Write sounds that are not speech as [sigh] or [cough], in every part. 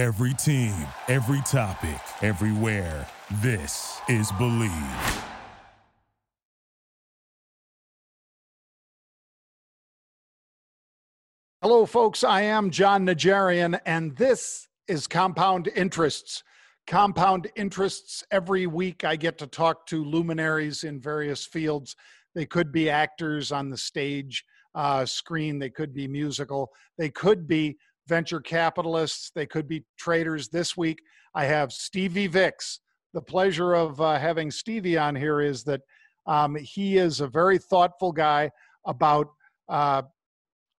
Every team, every topic, everywhere. This is Believe. Hello, folks. I am Jon Najarian, and this is Compound Interests. Compound Interests, every week I get to talk to luminaries in various fields. They could be actors on the stage, uh, screen, they could be musical, they could be venture capitalists, they could be traders. This week I have Stevie Vix. The pleasure of uh, having Stevie on here is that um, he is a very thoughtful guy about uh,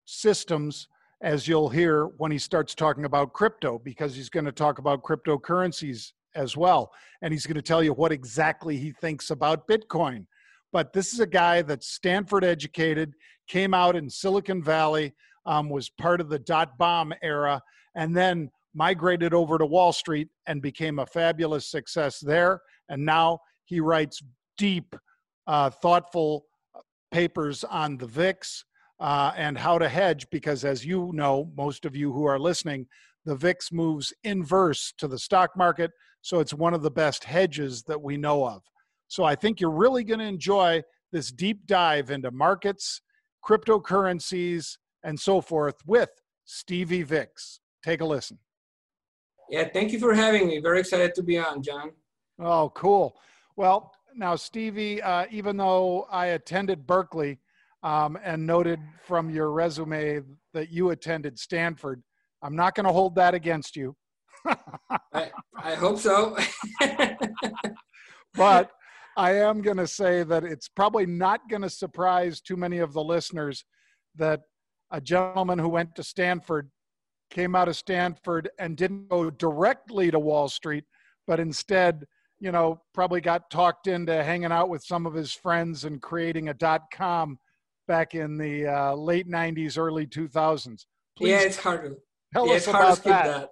systems as you'll hear when he starts talking about crypto, because he's going to talk about cryptocurrencies as well. And he's going to tell you what exactly he thinks about Bitcoin. But this is a guy that's Stanford educated, came out in Silicon Valley, um, was part of the dot bomb era, and then migrated over to Wall Street and became a fabulous success there. And now he writes deep, uh, thoughtful papers on the VIX uh, and how to hedge because as you know most of you who are listening the vix moves inverse to the stock market so it's one of the best hedges that we know of so i think you're really going to enjoy this deep dive into markets cryptocurrencies and so forth with stevie vix take a listen yeah thank you for having me very excited to be on John. oh cool well now stevie uh, even though i attended berkeley um, and noted from your resume that you attended Stanford. I'm not going to hold that against you. [laughs] I, I hope so. [laughs] but [laughs] I am going to say that it's probably not going to surprise too many of the listeners that a gentleman who went to Stanford came out of Stanford and didn't go directly to Wall Street, but instead, you know, probably got talked into hanging out with some of his friends and creating a dot com back in the uh, late 90s, early 2000s. Please yeah, it's hard to tell yeah, us about that.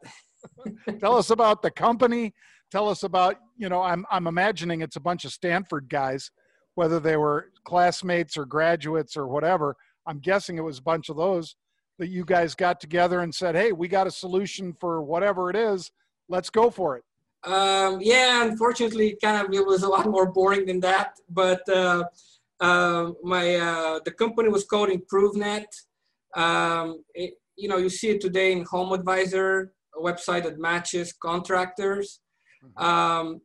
that. [laughs] tell us about the company. Tell us about, you know, I'm, I'm imagining it's a bunch of Stanford guys, whether they were classmates or graduates or whatever. I'm guessing it was a bunch of those that you guys got together and said, hey, we got a solution for whatever it is. Let's go for it. Um, yeah, unfortunately, kind of it was a lot more boring than that. But uh, uh, my uh, the company was called ImproveNet. Um, it, you know, you see it today in Home Advisor, a website that matches contractors. Mm-hmm. Um,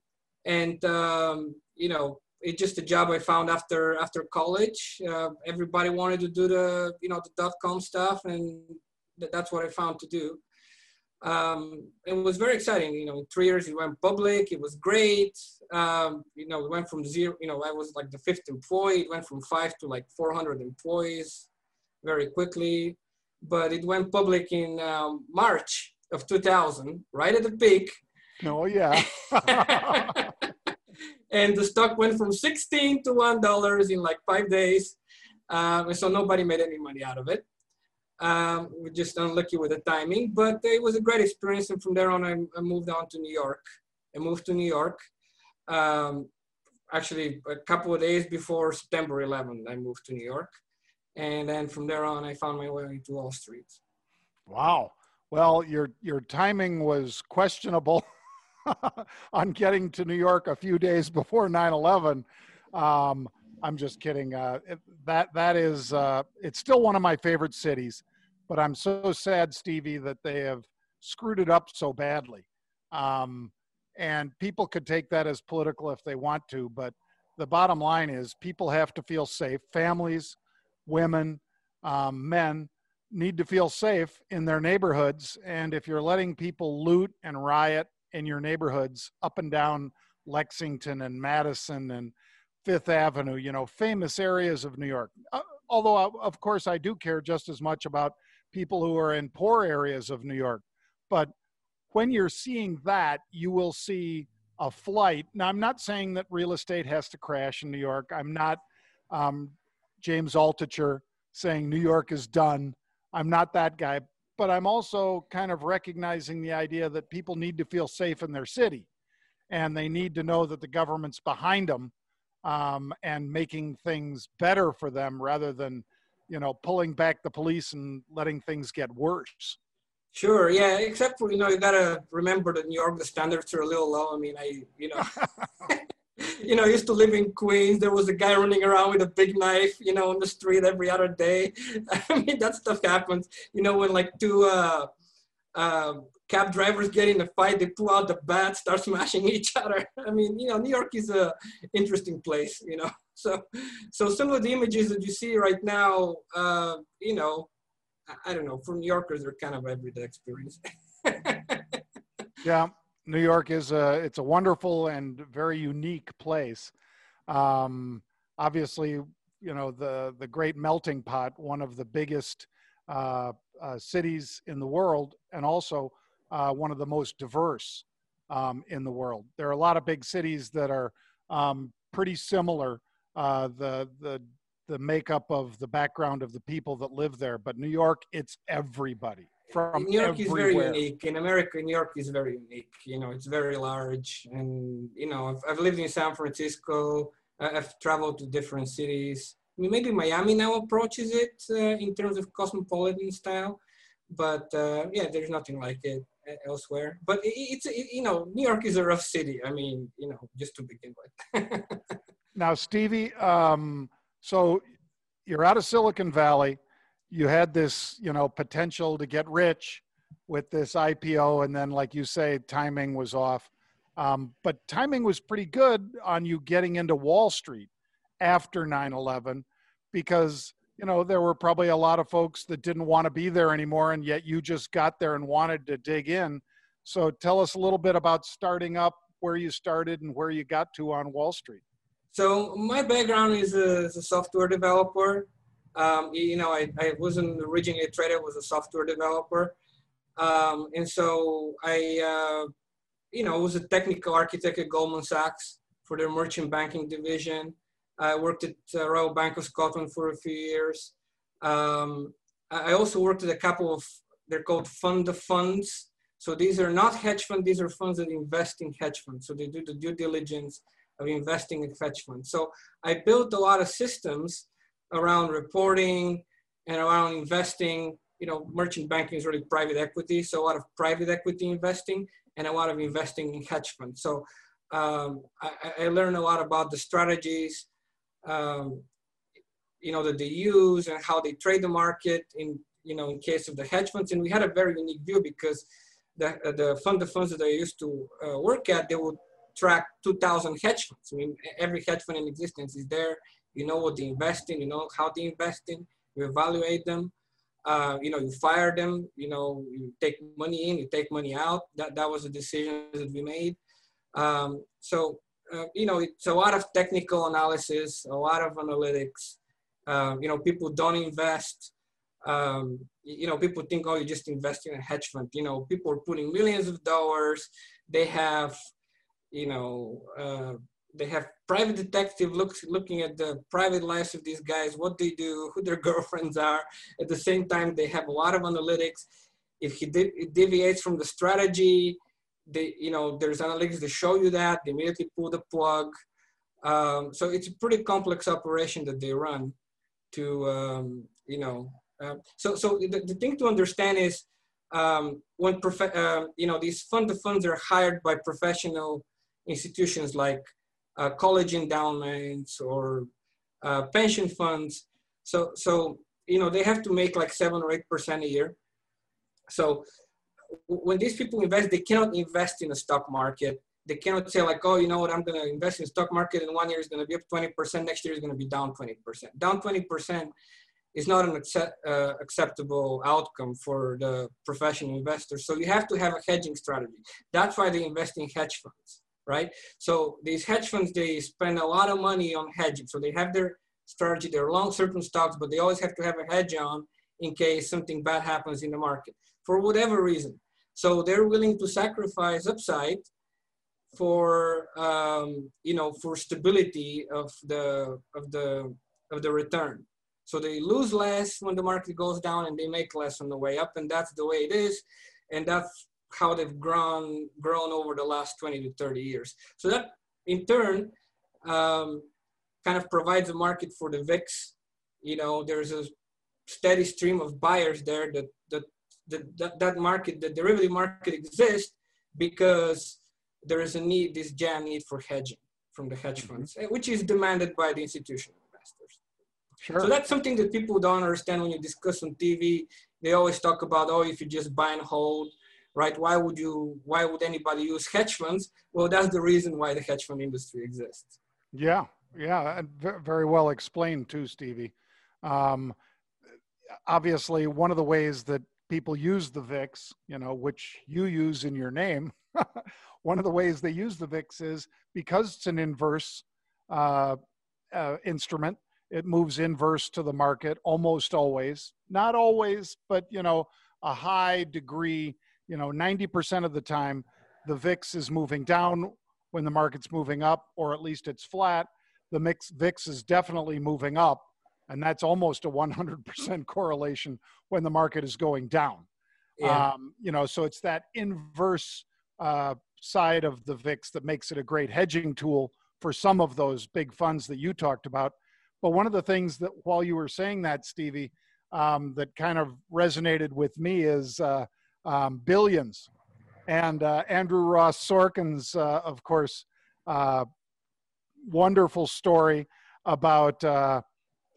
and um, you know, it's just a job I found after after college. Uh, everybody wanted to do the you know the dot com stuff, and that's what I found to do um, it was very exciting. You know, in three years it went public. It was great. Um, you know, it went from zero. You know, I was like the fifth employee. It went from five to like 400 employees very quickly. But it went public in um, March of 2000, right at the peak. Oh yeah. [laughs] [laughs] and the stock went from 16 to one dollars in like five days. Um, so nobody made any money out of it. Um, we're just unlucky with the timing, but it was a great experience. And from there on, I, I moved on to New York. I moved to New York. Um, actually, a couple of days before September 11, I moved to New York. And then from there on, I found my way to Wall Street. Wow. Well, your your timing was questionable [laughs] [laughs] on getting to New York a few days before 9/11. Um, I'm just kidding. Uh, that that is uh, it's still one of my favorite cities, but I'm so sad, Stevie, that they have screwed it up so badly. Um, and people could take that as political if they want to, but the bottom line is people have to feel safe. Families, women, um, men need to feel safe in their neighborhoods. And if you're letting people loot and riot in your neighborhoods up and down Lexington and Madison and Fifth Avenue, you know, famous areas of New York. Uh, although, uh, of course, I do care just as much about people who are in poor areas of New York. But when you're seeing that, you will see a flight. Now, I'm not saying that real estate has to crash in New York. I'm not um, James Altucher saying New York is done. I'm not that guy. But I'm also kind of recognizing the idea that people need to feel safe in their city and they need to know that the government's behind them um, and making things better for them rather than you know pulling back the police and letting things get worse Sure. Yeah. Except for you know you gotta remember that New York the standards are a little low. I mean, I you know. [laughs] [laughs] you know, I used to live in Queens. There was a guy running around with a big knife, you know, on the street every other day. [laughs] I mean, that stuff happens. You know, when like two uh, uh, cab drivers get in a fight, they pull out the bat, start [laughs] smashing each other. I mean, you know, New York is a interesting place, you know. So, so some of the images that you see right now, uh, you know, I don't know, for New Yorkers, they're kind of everyday experience. yeah, New York is a it's a wonderful and very unique place. Um, obviously, you know the the great melting pot, one of the biggest uh, uh, cities in the world, and also uh, one of the most diverse um, in the world. There are a lot of big cities that are um, pretty similar. Uh, the the the makeup of the background of the people that live there, but New York, it's everybody from New York everywhere. is very unique. In America, New York is very unique. You know, it's very large, and you know, I've, I've lived in San Francisco. I've traveled to different cities. I mean, maybe Miami now approaches it uh, in terms of cosmopolitan style, but uh, yeah, there's nothing like it elsewhere. But it, it's it, you know, New York is a rough city. I mean, you know, just to begin with. [laughs] now, Stevie, um, so you're out of Silicon Valley. You had this, you know, potential to get rich with this IPO, and then, like you say, timing was off. Um, but timing was pretty good on you getting into Wall Street after 9/11 because you know, there were probably a lot of folks that didn't want to be there anymore, and yet you just got there and wanted to dig in. So tell us a little bit about starting up, where you started, and where you got to on Wall Street. So my background is a, as a software developer. Um, you know, I, I wasn't originally a trader; I was a software developer, um, and so I, uh, you know, was a technical architect at Goldman Sachs for their merchant banking division. I worked at uh, Royal Bank of Scotland for a few years. Um, I also worked at a couple of, they're called fund of funds. So these are not hedge funds, these are funds that invest in hedge funds. So they do the due diligence of investing in hedge funds. So I built a lot of systems around reporting and around investing. You know, merchant banking is really private equity. So a lot of private equity investing and a lot of investing in hedge funds. So um, I, I learned a lot about the strategies, um, you know, that they use and how they trade the market in, you know, in case of the hedge funds. And we had a very unique view because the, the fund of funds that I used to uh, work at, they would track 2,000 hedge funds. I mean, every hedge fund in existence is there. You know what they invest in, you know how they invest in, you evaluate them. Uh, you know, you fire them, you know, you take money in, you take money out. That, that was a decision that we made. Um, so uh, you know, it's a lot of technical analysis, a lot of analytics. Um, you know, people don't invest. Um, you know, people think, oh, you're just invest in a hedge fund. You know, people are putting millions of dollars. They have, you know, uh, they have private detective looks looking at the private lives of these guys, what they do, who their [laughs] girlfriends are. At the same time, they have a lot of analytics. If he deviates from the strategy, they, you know, there's analytics that show you that. They immediately pull the plug. Um, so it's a pretty complex operation that they run to, um, you know, uh, so so the, the thing to understand is um, when prof- uh, you know these fund of funds are hired by professional institutions like uh, college endowments or uh, pension funds. So so you know they have to make like seven or eight percent a year. So when these people invest, they cannot invest in a stock market. They cannot say like, oh, you know what, I'm going to invest in stock market and one year is going to be up 20%, next year is going to be down 20%. Down 20% is not an accept, uh, acceptable outcome for the professional investor. So you have to have a hedging strategy. That's why they invest in hedge funds, right? So these hedge funds, they spend a lot of money on hedging. So they have their strategy, they're long certain stocks, but they always have to have a hedge on in case something bad happens in the market for whatever reason. So they're willing to sacrifice upside for um, you know for stability of the of the of the return. So they lose less when the market goes down and they make less on the way up, and that's the way it is, and that's how they've grown grown over the last 20 to 30 years. So that in turn um, kind of provides a market for the VIX. You know, there's a steady stream of buyers there that that that, that, that market, the derivative market exists because there is a need, this jam need for hedging from the hedge mm-hmm. funds, mm-hmm. which is demanded by the institutional investors. Sure. So that's something that people don't understand when you discuss on TV. They always talk about, oh, if you just buy and hold, right? Why would you? Why would anybody use hedge funds? Well, that's the reason why the hedge fund industry exists. Yeah, yeah, very well explained too, Stevie. Um, obviously, one of the ways that people use the VIX, you know, which you use in your name, [laughs] one of the ways they use the VIX is because it's an inverse uh, uh, instrument. It moves inverse to the market almost always, not always, but you know, a high degree. You know, ninety percent of the time, the VIX is moving down when the market's moving up, or at least it's flat. The mix VIX is definitely moving up, and that's almost a 100% [laughs] correlation when the market is going down. Yeah. Um, you know, so it's that inverse uh, side of the VIX that makes it a great hedging tool for some of those big funds that you talked about. But one of the things that, while you were saying that, Stevie, um, that kind of resonated with me is uh, um, billions. And uh, Andrew Ross Sorkin's, uh, of course, uh, wonderful story about uh,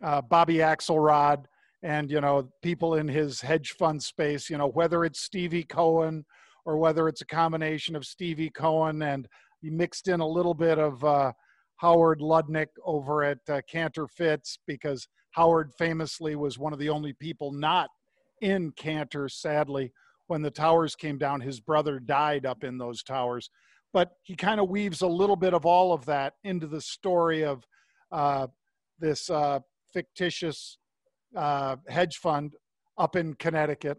uh, Bobby Axelrod and you know people in his hedge fund space. You know whether it's Stevie Cohen or whether it's a combination of Stevie Cohen and he mixed in a little bit of uh, Howard Lutnick over at Cantor Fitz because Howard famously was one of the only people not in Cantor, sadly, when the towers came down. His brother died up in those towers. But he kind of weaves a little bit of all of that into the story of uh, this uh, fictitious uh, hedge fund up in Connecticut.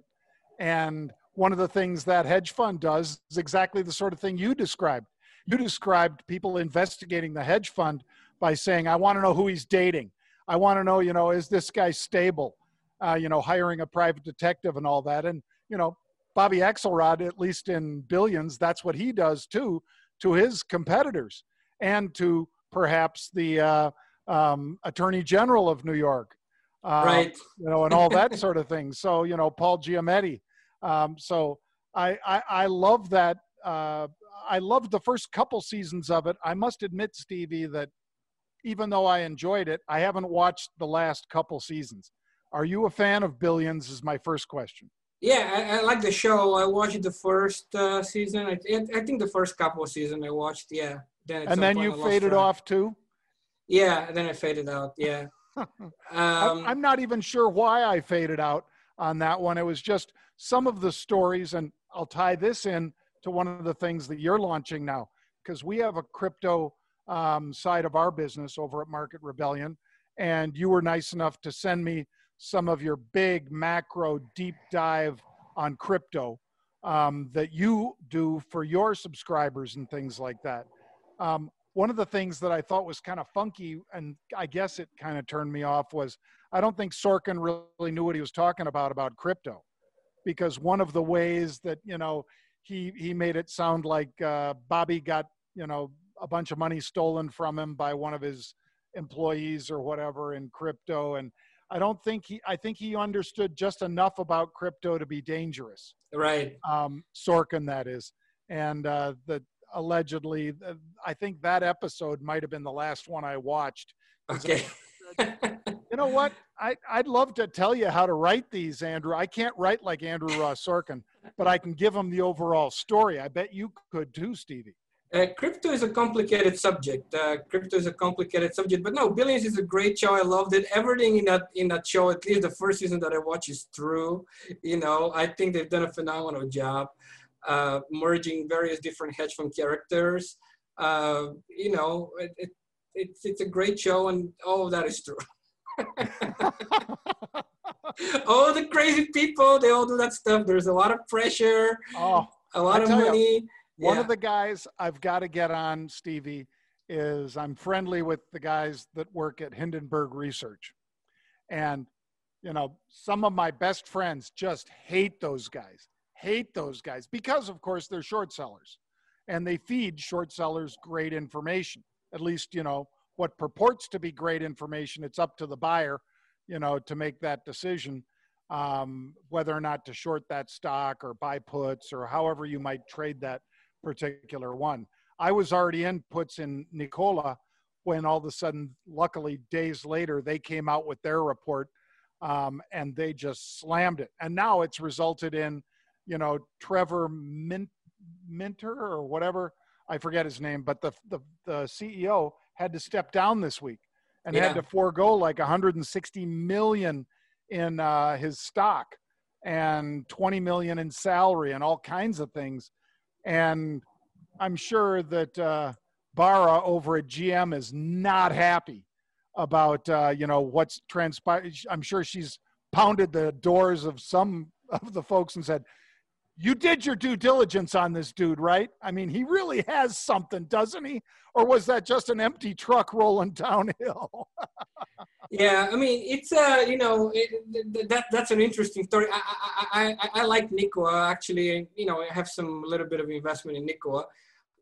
And one of the things that hedge fund does is exactly the sort of thing you described. You described people investigating the hedge fund by saying, I want to know who he's dating. I want to know, you know, is this guy stable? Uh, you know, hiring a private detective and all that. And, you know, Bobby Axelrod, at least in billions, that's what he does too to his competitors and to perhaps the uh, um, Attorney General of New York, uh, right? You know, and all that [laughs] sort of thing. So you know, Paul Giamatti. Um, so I, I, I love that. Uh, I loved the first couple seasons of it. I must admit, Stevie, that even though I enjoyed it, I haven't watched the last couple seasons. Are you a fan of Billions? Is my first question. Yeah, I, I like the show. I watched the first uh, season. I, I think the first couple of seasons I watched. Yeah. Then and then you faded off too. Yeah, then I faded out. Yeah. [laughs] um, I'm not even sure why I faded out on that one. It was just some of the stories, and I'll tie this in to one of the things that you're launching now, because we have a crypto um, side of our business over at Market Rebellion, and you were nice enough to send me some of your big macro deep dive on crypto um, that you do for your subscribers and things like that. Um, one of the things that I thought was kind of funky, and I guess it kind of turned me off, was I don't think Sorkin really knew what he was talking about about crypto, because one of the ways that you know he he made it sound like uh, Bobby got you know a bunch of money stolen from him by one of his employees or whatever in crypto, and I don't think he I think he understood just enough about crypto to be dangerous. Right. Um, Sorkin, that is, and uh, the allegedly. I think that episode might have been the last one I watched. Okay. you know what? I, I'd love to tell you how to write these, Andrew. I can't write like Andrew Ross Sorkin, but I can give them the overall story. I bet you could too, Stevie. Uh, crypto is a complicated subject. Uh, crypto is a complicated subject, but no, Billions is a great show. I loved it. Everything in that in that show, at least the first season that I watched, is true. You know, I think they've done a phenomenal job uh, merging various different hedge fund characters. Uh, you know, it, it, it's it's a great show, and all of that is true. [laughs] all the crazy people, they all do that stuff. There's a lot of pressure, oh, a lot of money. You, one yeah. of the guys I've got to get on, Stevie, is I'm friendly with the guys that work at Hindenburg Research. And, you know, some of my best friends just hate those guys hate those guys because, of course, they're short sellers and they feed short sellers great information. At least, you know, what purports to be great information, it's up to the buyer, you know, to make that decision. um, whether or not to short that stock or buy puts or however you might trade that particular one. I was already in puts in Nikola when all of a sudden, luckily, days later, they came out with their report um, and they just slammed it. And now it's resulted in, you know, Trevor Min- Minter or whatever I forget his name, but the the, the CEO had to step down this week and yeah. had to forego like 160 million in uh, his stock and 20 million in salary and all kinds of things. And I'm sure that uh, Barra over at GM is not happy about uh, you know what's transpired. I'm sure she's pounded the doors of some of the folks and said, "You did your due diligence on this dude, right? I mean, he really has something, doesn't he? Or was that just an empty truck rolling downhill?" [laughs] yeah, I mean, it's uh, you know, it, that that's an interesting story. I I I, I like Nikola actually. You know, I have some little bit of investment in Nikola.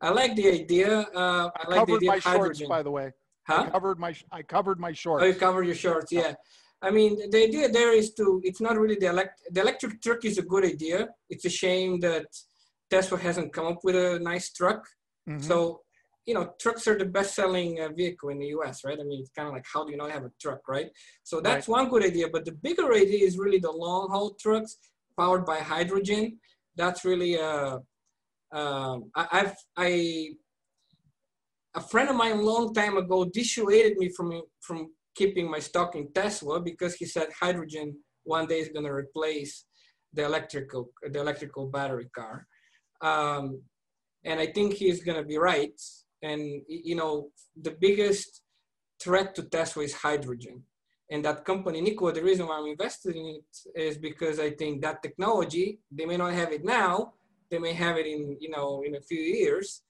I like the idea. Uh, I like the idea my hydrogen. Shorts, by the way. Huh? I covered my I covered my shorts. Oh, you covered your shorts, yeah. I mean, the idea there is to. It's not really the elect. The electric truck is a good idea. It's a shame that Tesla hasn't come up with a nice truck. Mm-hmm. So, you know, trucks are the best-selling uh, vehicle in the U.S., right? I mean, it's kind of like how do you not have a truck, right? So that's right. one good idea. But the bigger idea is really the long-haul trucks powered by hydrogen. That's really a. Uh, um, I, I've I a friend of mine a long time ago dissuaded me from from keeping my stock in Tesla because he said hydrogen one day is going to replace the electrical the electrical battery car, um, and I think he's going to be right. And you know the biggest threat to Tesla is hydrogen, and that company Nikola. The reason why I'm invested in it is because I think that technology they may not have it now, they may have it in you know in a few years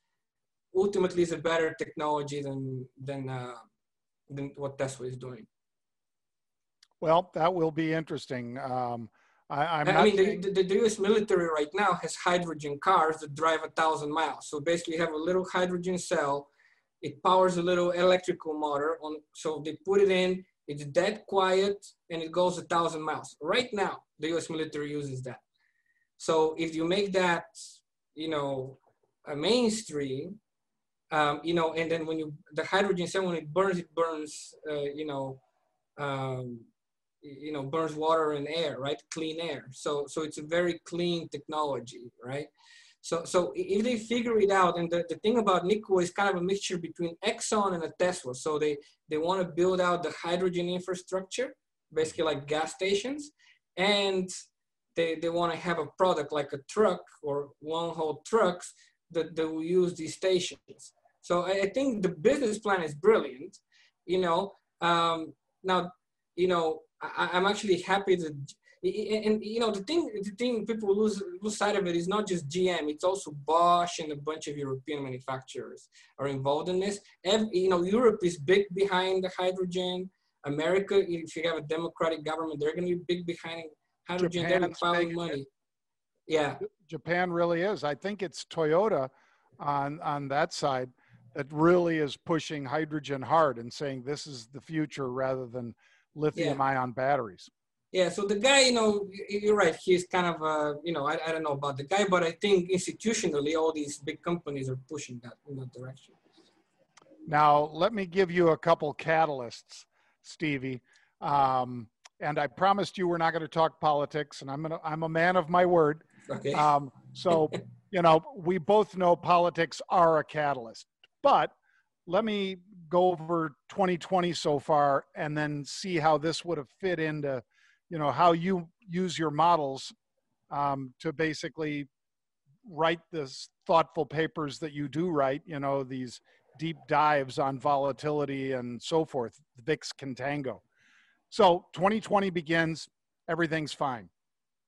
ultimately is a better technology than than uh, than what Tesla is doing. Well, that will be interesting. Um, I, I mean, saying... the, the, the, U.S. military right now has hydrogen cars that drive a thousand miles. So basically, you have a little hydrogen cell. It powers a little electrical motor. On so they put it in. It's dead quiet, and it goes a thousand miles. Right now, the U.S. military uses that. So if you make that, you know, a mainstream, um, you know, and then when you the hydrogen cell when it burns, it burns, uh, you know, um, you know, burns water and air, right? Clean air. So so it's a very clean technology, right? So so if they figure it out, and the, the thing about Nikola is kind of a mixture between Exxon and a Tesla. So they they want to build out the hydrogen infrastructure, basically like gas stations, and they, they want to have a product like a truck or long haul trucks that, that will use these stations. So I, think the business plan is brilliant. You know, um, now, you know, I, I'm actually happy that and, you know the thing the thing people lose lose sight of it is not just GM it's also Bosch and a bunch of European manufacturers are involved in this. And you know Europe is big behind the hydrogen. America if you have a democratic government they're going to be big behind hydrogen. They're filing money. It. yeah. Japan really is. I think it's Toyota on on that side that really is pushing hydrogen hard and saying this is the future rather than lithium ion batteries. Yeah, so the guy, you know, you're right. He's kind of, uh, you know, I, I don't know about the guy, but I think institutionally, all these big companies are pushing that in that direction. Now, let me give you a couple catalysts, Stevie. Um, and I promised you we're not going to talk politics, and I'm gonna, I'm a man of my word. Okay. Um, so, [laughs] you know, we both know politics are a catalyst. But let me go over 2020 so far and then see how this would have fit into, you know, how you use your models um, to basically write this thoughtful papers that you do write, you know, these deep dives on volatility and so forth, VIX contango. So 2020 begins, everything's fine.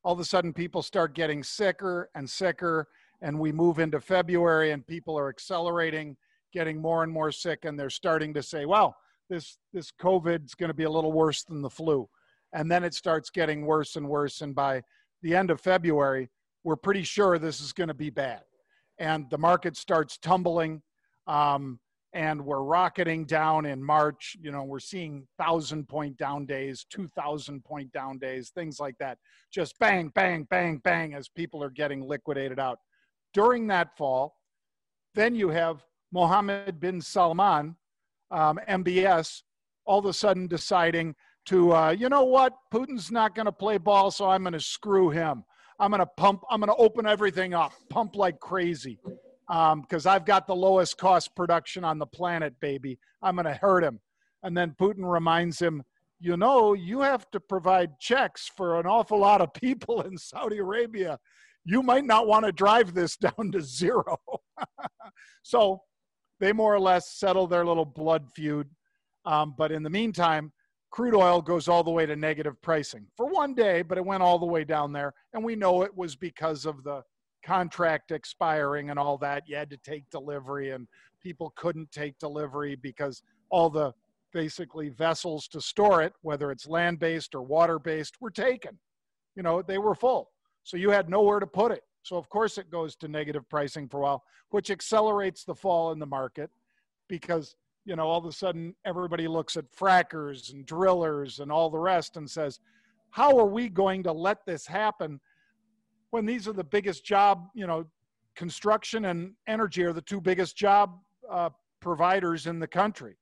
All of a sudden, people start getting sicker and sicker, and we move into February, and people are accelerating getting more and more sick, and they're starting to say, well, this, this COVID's going to be a little worse than the flu. And then it starts getting worse and worse. And by the end of February, we're pretty sure this is going to be bad. And the market starts tumbling. Um, and we're rocketing down in March. You know, we're seeing thousand point down days, 2,000 point down days, things like that. Just bang, bang, bang, bang as people are getting liquidated out. During that fall, then you have Mohammed bin Salman, um, MBS, all of a sudden deciding to, uh, you know what, Putin's not going to play ball, so I'm going to screw him. I'm going to pump, I'm going to open everything up, pump like crazy because um, I've got the lowest cost production on the planet, baby. I'm going to hurt him. And then Putin reminds him, you know, you have to provide checks for an awful lot of people in Saudi Arabia. You might not want to drive this [laughs] down to zero. [laughs] so they more or less settle their little blood feud. Um, but in the meantime, crude oil goes all the way to negative pricing for one day, but it went all the way down there. And we know it was because of the contract expiring and all that. You had to take delivery, and people couldn't take delivery because all the basically vessels to store it, whether it's land based or water based, were taken. You know, they were full. So you had nowhere to put it. So, of course, it goes to negative pricing for a while, which accelerates the fall in the market because, you know, all of a sudden everybody looks at frackers and drillers and all the rest and says, how are we going to let this happen when these are the biggest job, you know, construction and energy are the two biggest job uh, providers in the country.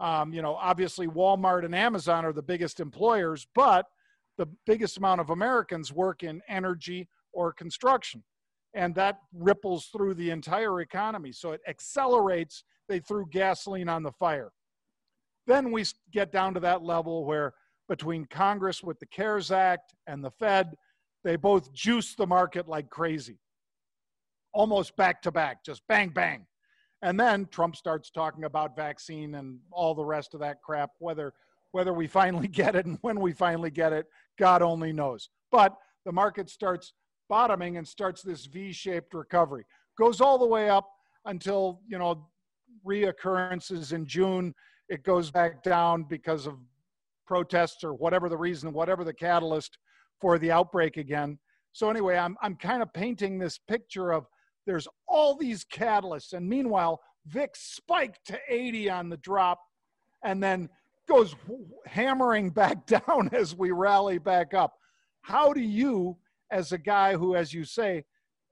Um, you know, obviously Walmart and Amazon are the biggest employers, but the biggest amount of Americans work in energy or construction. And that ripples through the entire economy. So it accelerates. They threw gasoline on the fire. Then we get down to that level where between Congress with the CARES Act and the Fed, they both juice the market like crazy, almost back to back, just bang, bang. And then Trump starts talking about vaccine and all the rest of that crap, whether whether we finally [laughs] get it and when we finally get it, God only knows. But the market starts bottoming and starts this V-shaped recovery. Goes all the way up until, you know, reoccurrences in June. It goes back down because of protests or whatever the reason, whatever the catalyst for the outbreak again. So anyway, I'm I'm kind of painting this picture of there's all these catalysts, and meanwhile, VIX spiked to 80 on the drop, and then goes hammering back [laughs] down as we rally back up. How do you, as a guy who, as you say,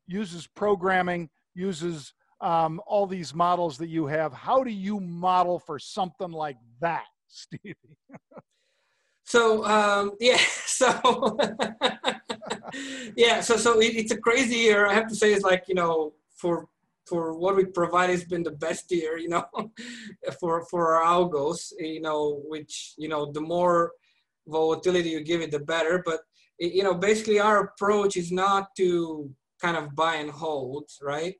uses programming, uses um, all these models that you have, how do you model for something like that, [laughs] Stevie? So um, [laughs] yeah, so [laughs] yeah, so so it, it's a crazy year. I have to say, it's like you know, for for what we provide, it's been the best year. You know, for for our algos. You know, which you know, the more volatility you give it, the better. But you know, basically, our approach is not to kind of buy and hold, right?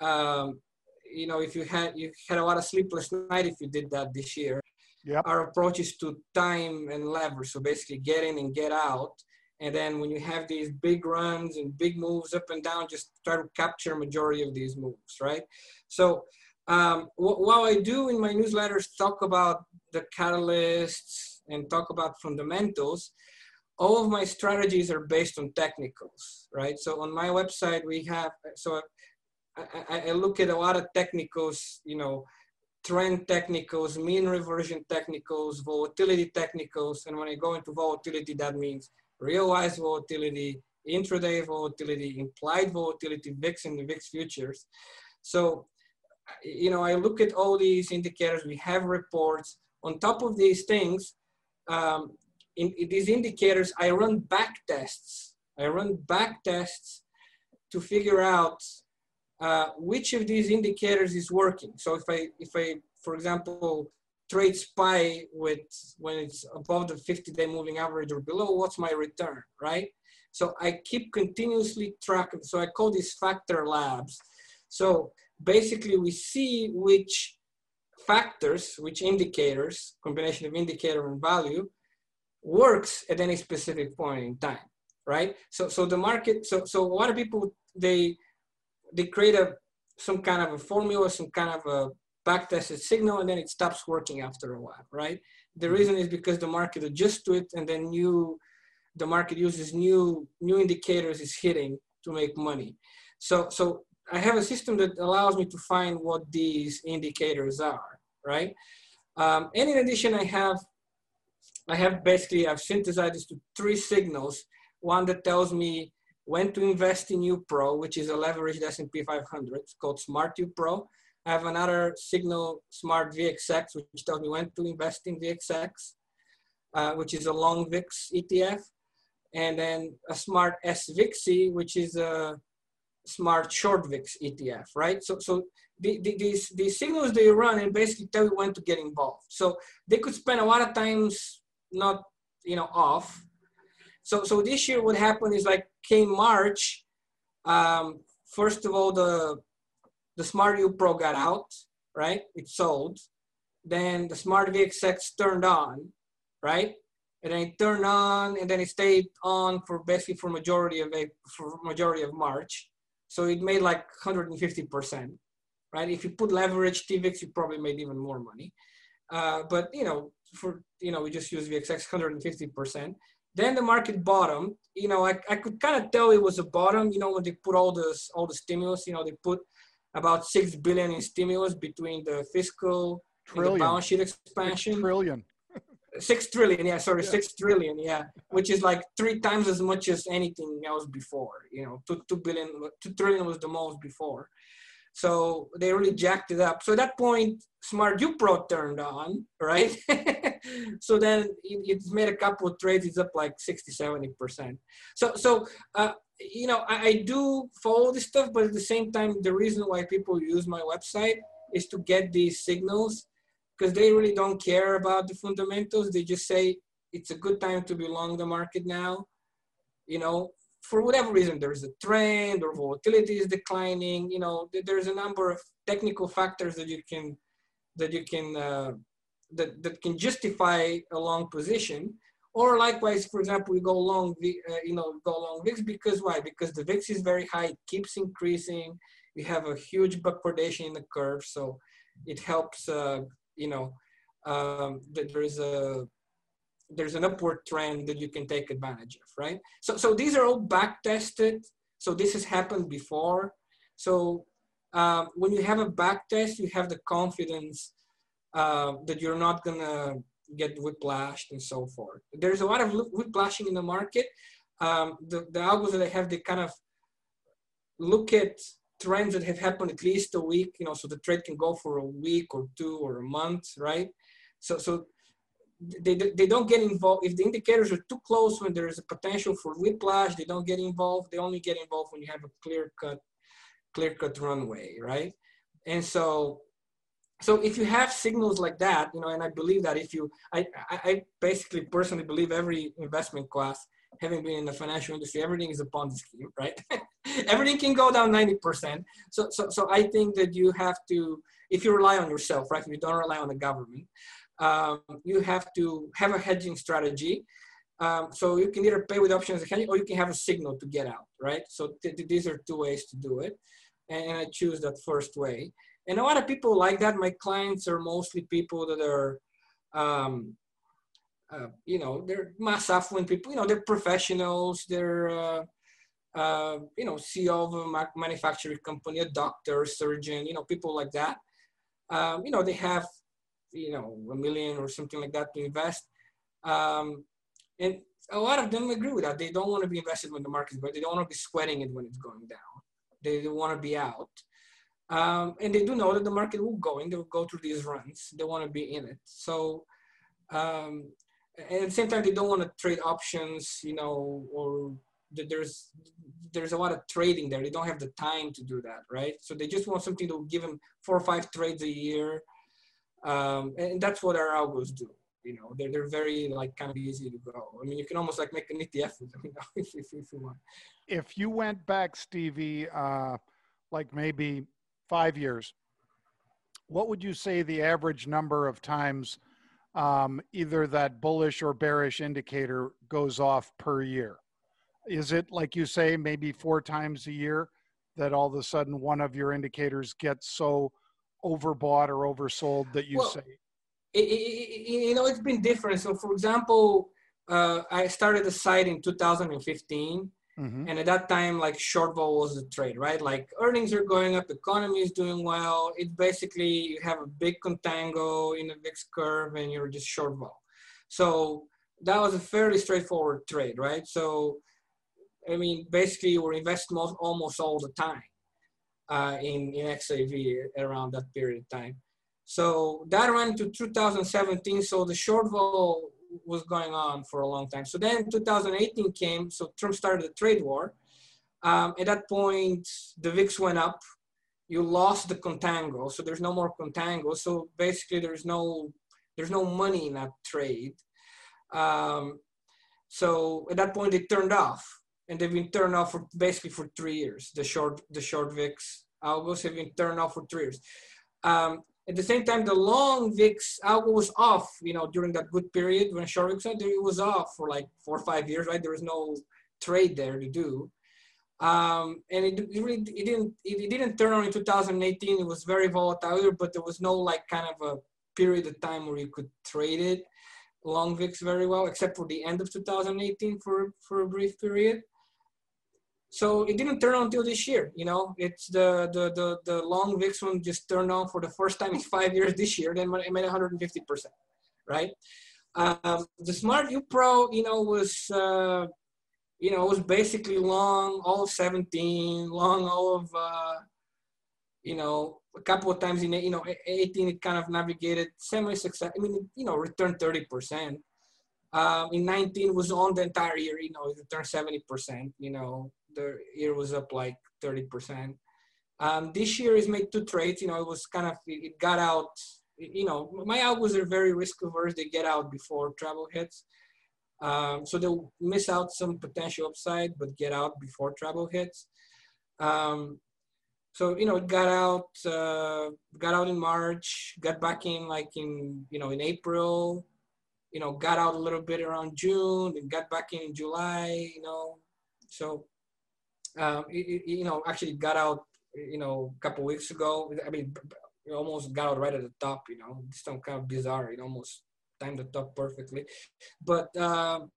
Um, you know, if you had you had a lot of sleepless night if you did that this year Yep. Our approach is to time and leverage. So basically get in and get out. And then when you have these big runs and big moves up and down, just try to capture majority of these moves, right? So um, what I do in my newsletters talk about the catalysts and talk about fundamentals. All of my strategies are based on technicals, right? So on my website we have so I, I look at a lot of technicals, you know, trend technicals, mean reversion technicals, volatility technicals. And when I go into volatility, that means realized volatility, intraday volatility, implied volatility, VIX and the VIX futures. So, you know, I look at all these indicators, we have reports. On top of these things, um, in, these indicators, I run back tests. I run back tests to figure out uh, which of these indicators is working. So if I, if I, for example, trade SPY with when it's above the 50-day moving average or below, what's my return, right? So I keep continuously tracking. So I call these factor labs. So basically, we see which factors, which indicators, combination of indicator and value, works at any specific point in time, right? So so the market. So so a lot of people they they create a some kind of a formula, some kind of a backtested signal, and then it stops working after a while, right? The mm-hmm. reason is because the market adjusts to it, and then new, the market uses new new indicators is hitting to make money. So so I have a system that allows me to find what these indicators are, right? Um, and in addition, I have, I have basically, I've synthesized this to three signals. One that tells me when to invest in UPRO, which is a leveraged S&P 500. It's called Smart UPRO. I have another signal, Smart VXX, which tells me when to invest in VXX, uh, which is a long VIX ETF. And then a Smart SVIXY, which is a smart short VIX ETF, right? So, so the, the, these, these signals they run and basically tell you when to get involved. So they could spend a lot of times not, you know, off. So, so this year what happened is like came March, um, first of all, the, the Smart UPRO got out, right? It sold. Then the Smart VXX turned on, right? And then it turned on and then it stayed on for basically for majority of a, for majority of March. So it made like 150%, right? If you put leverage TVIX, you probably made even more money. Uh, but you know, for you know, we just use VXX 150%. Then the market bottom. You know, I, I could kind of tell it was a bottom. You know, when they put all this all the stimulus. You know, they put about six billion in stimulus between the fiscal trillion. and the balance sheet expansion. 6 trillion yeah sorry yeah. six trillion yeah which is like three times as much as anything else before you know two, two billion two trillion was the most before so they really jacked it up so at that point smart upro turned on right [laughs] so then it, it's made a couple of trades it's up like 60 70 percent so so uh, you know I, I do follow this stuff but at the same time the reason why people use my website is to get these signals because they really don't care about the fundamentals. They just say it's a good time to be long the market now. You know, for whatever reason, there's a trend or volatility is declining. You know, there's a number of technical factors that you can that you can uh, that that can justify a long position. Or likewise, for example, we go long, uh, you know, go long VIX because why? Because the VIX is very high, it keeps increasing. We have a huge backwardation in the curve, so it helps uh, you know um, that there's a there's an upward trend that you can take advantage of, right? So so these are all back tested. So this has happened before. So um, when you have a back test, you have the confidence uh, that you're not gonna get whiplashed and so forth. There's a lot of whiplashing in the market. Um, the, the algos that I have, they kind of look at trends that have happened at least a week, you know, so the trade can go for a week or two or a month, right? So, so they, they don't get involved. If the indicators are too close when there is a potential for whiplash, they don't get involved. They only get involved when you have a clear cut, clear cut runway, right? And so, so if you have signals like that, you know, and I believe that if you, I, I basically personally believe every investment class having been in the financial industry, everything is a Ponzi scheme, right? [laughs] everything can go down 90%. So, so, so I think that you have to, if you rely on yourself, right? If you don't rely on the government, um, you have to have a hedging strategy. Um, so you can either pay with options or you can have a signal to get out, right? So th- th- these are two ways to do it. And I choose that first way. And a lot of people like that. My clients are mostly people that are, um, uh, you know, they're mass affluent people. You know, they're professionals. They're, uh, uh, you know, CEO of a manufacturing company, a doctor, surgeon. You know, people like that. Um, you know, they have, you know, a million or something like that to invest. Um, and a lot of them agree with that. They don't want to be invested when the market's but They don't want to be sweating it when it's going down. They want to be out. Um, and they do know that the market will go and they will go through these runs. They want to be in it. So um, at the same time they don't want to trade options you know or there's there's a lot of trading there they don't have the time to do that right so they just want something to give them four or five trades a year um, and that's what our algos do you know they're, they're very like kind of easy to go i mean you can almost like make an etf with them [laughs] you know, if, if, if you want if you went back stevie uh, like maybe five years what would you say the average number of times um, either that bullish or bearish indicator goes off per year? Is it like you say, maybe four times a year that all of a sudden one of your indicators gets so overbought or oversold that you well, say? It, it, you know, it's been different. So, for example, uh, I started the site in 2015, Mm-hmm. And at that time, like short vol was the trade, right? Like earnings are going up, economy is doing well. It's basically you have a big contango in the VIX curve and you're just short vol. So that was a fairly straightforward trade, right? So, I mean, basically you were investing most, almost all the time uh, in, in XIV around that period of time. So that ran to 2017. So the short vol was going on for a long time. So then 2018 came, so Trump started the trade war. Um, at that point, the VIX went up. You lost the contango, so there's no more contango. So basically, there's no there's no money in that trade. Um, so at that point, it turned off, and they've been turned off for basically for three years. The short the short VIX algos have been turned off for three years. Um, at the same time, the long VIX algo was off, you know, during that good period when short VIX it was off for like four or five years, right? There was no trade there to do. Um, and it, it, really it didn't it, it, didn't turn on in 2018. It was very volatile, but there was no like kind of a period of time where you could trade it long VIX very well, except for the end of 2018 for for a brief period so it didn't turn on until this year you know? It's the the the, the long vix one just turned on for the first time in [laughs] five years this year then it made 150 percent right? Um, the smart UPRO you know was uh, you know was basically long all of 17 long all of uh, you know a couple of times in you know 18 it kind of navigated semi success i mean you know returned 30 percent. Um, in 19 was on the entire year you know it returned 70 percent you know the year was up like 30%. Um, this year is made two trades. You know, it was kind of, it got out, you know, my algos are very risk averse. They get out before trouble hits. Um, so they'll miss out some potential upside, but get out before trouble hits. Um, so, you know, it got out, uh, got out in March, got back in like in, you know, in April, you know, got out a little bit around June and got back in July, you know, so um, it, it, you know, actually got out, you know, a couple weeks ago. I mean, almost got out right at the top. You know, some kind of bizarre. It almost timed the top perfectly. But um,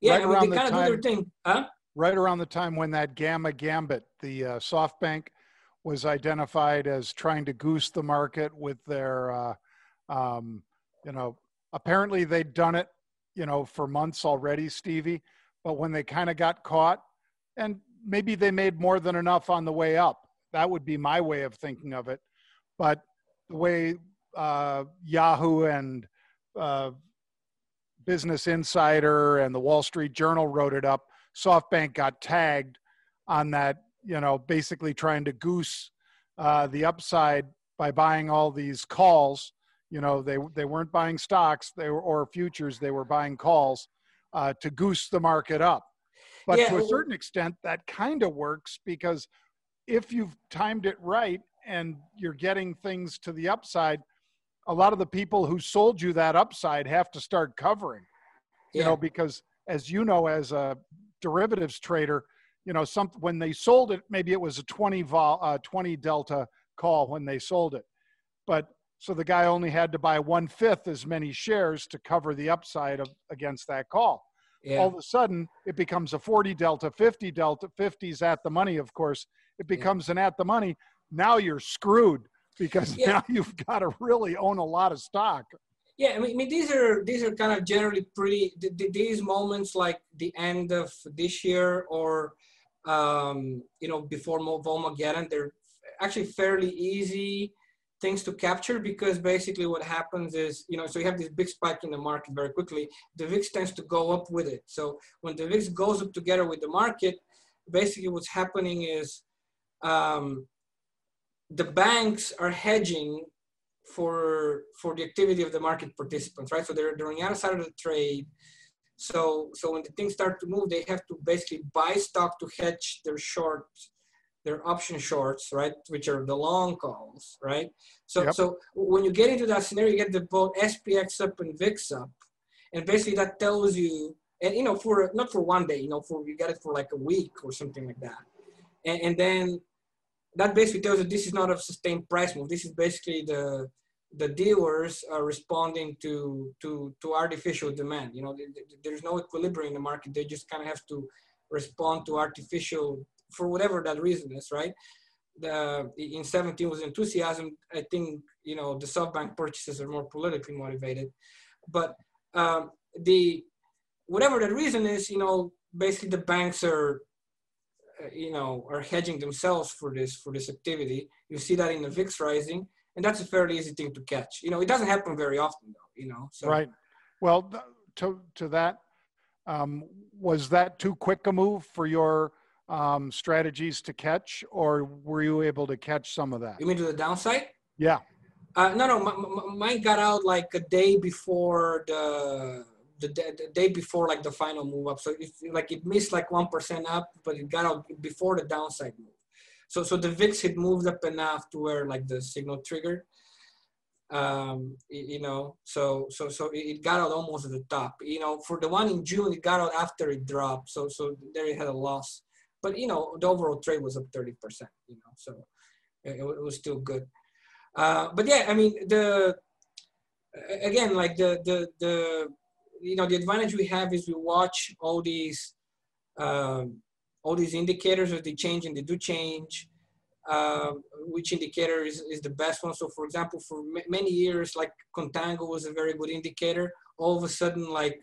yeah, right they kind of do their thing, huh? Right around the time when that Gamma Gambit, the uh, SoftBank, was identified as trying to goose the market with their, uh, um, you know, apparently they'd done it, you know, for months already, Stevie. But when they kind of got caught, and maybe they made more than enough on the way up. That would be my way of thinking of it. But the way uh, Yahoo and uh, Business Insider and the Wall Street Journal wrote it up, SoftBank got tagged on that, you know, basically trying to goose uh, the upside by buying all these calls. You know, they they weren't buying stocks, they were or futures, they were buying calls uh, to goose the market up. But yeah, to a certain extent, that kind of works because if you've timed it right and you're getting things to the upside, a lot of the people who sold you that upside have to start covering. You yeah. know, because as you know, as a derivatives trader, you know, some when they sold it, maybe it was a 20 vol, uh, 20 delta call when they sold it, but so the guy only had to buy one fifth as many shares to cover the upside of against that call yeah. all of a sudden it becomes a 40 delta 50 delta 50s at the money of course it becomes yeah. an at the money now you're screwed because yeah. now [laughs] you've got to really own a lot of stock yeah I mean, I mean these are these are kind of generally pretty these moments like the end of this year or um, you know before Volmageddon they're actually fairly easy things to capture because basically what happens is, you know, so you have this big spike in the market very quickly. The VIX tends to go up with it. So when the VIX goes up together with the market, basically what's happening is um, the banks are hedging for for the activity of the market participants, right? So they're, they're on the other side of the trade. So so when the things start to move, they have to basically buy stock to hedge their short their option shorts, right, which are the long calls, right? So, yep. so when you get into that scenario, you get the both SPX up and VIX up, and basically that tells you, and you know, for not for one day, you know, for you get it for like a week or something like that, and, and then that basically tells you this is not a sustained price move. This is basically the the dealers are responding to to to artificial demand. You know, there's no equilibrium in the market. They just kind of have to respond to artificial for whatever that reason is, right? The in 17 was enthusiasm. I think you know the SoftBank purchases are more politically motivated, but um, the whatever that reason is, you know, basically the banks are uh, you know are hedging themselves for this for this activity. You see that in the vix rising and that's a fairly easy thing to catch. You know it doesn't happen very often though you know so. Right. Well to to that um, was that too quick a move for your um, strategies to catch or were you able to catch some of that you mean to the downside yeah uh, no no mine got out like a day before the the, the day before like the final move up. So if like it missed like one percent up, but it got out before the downside move. So so the VIX had moved up enough to where like the signal triggered. Um, you know, so so so it got out almost at the top. You know, for the one in June, it got out after it dropped. So so there it had a loss. But you know, the overall trade was up thirty percent. You know, so it, it was still good. Uh, but yeah, I mean the again like the the the you know, the advantage we have is we watch all these, um, all these indicators as they change and they do change. Uh, which indicator is, is the best one? So, for example, for many years, like Contango was a very good indicator. All of a sudden, like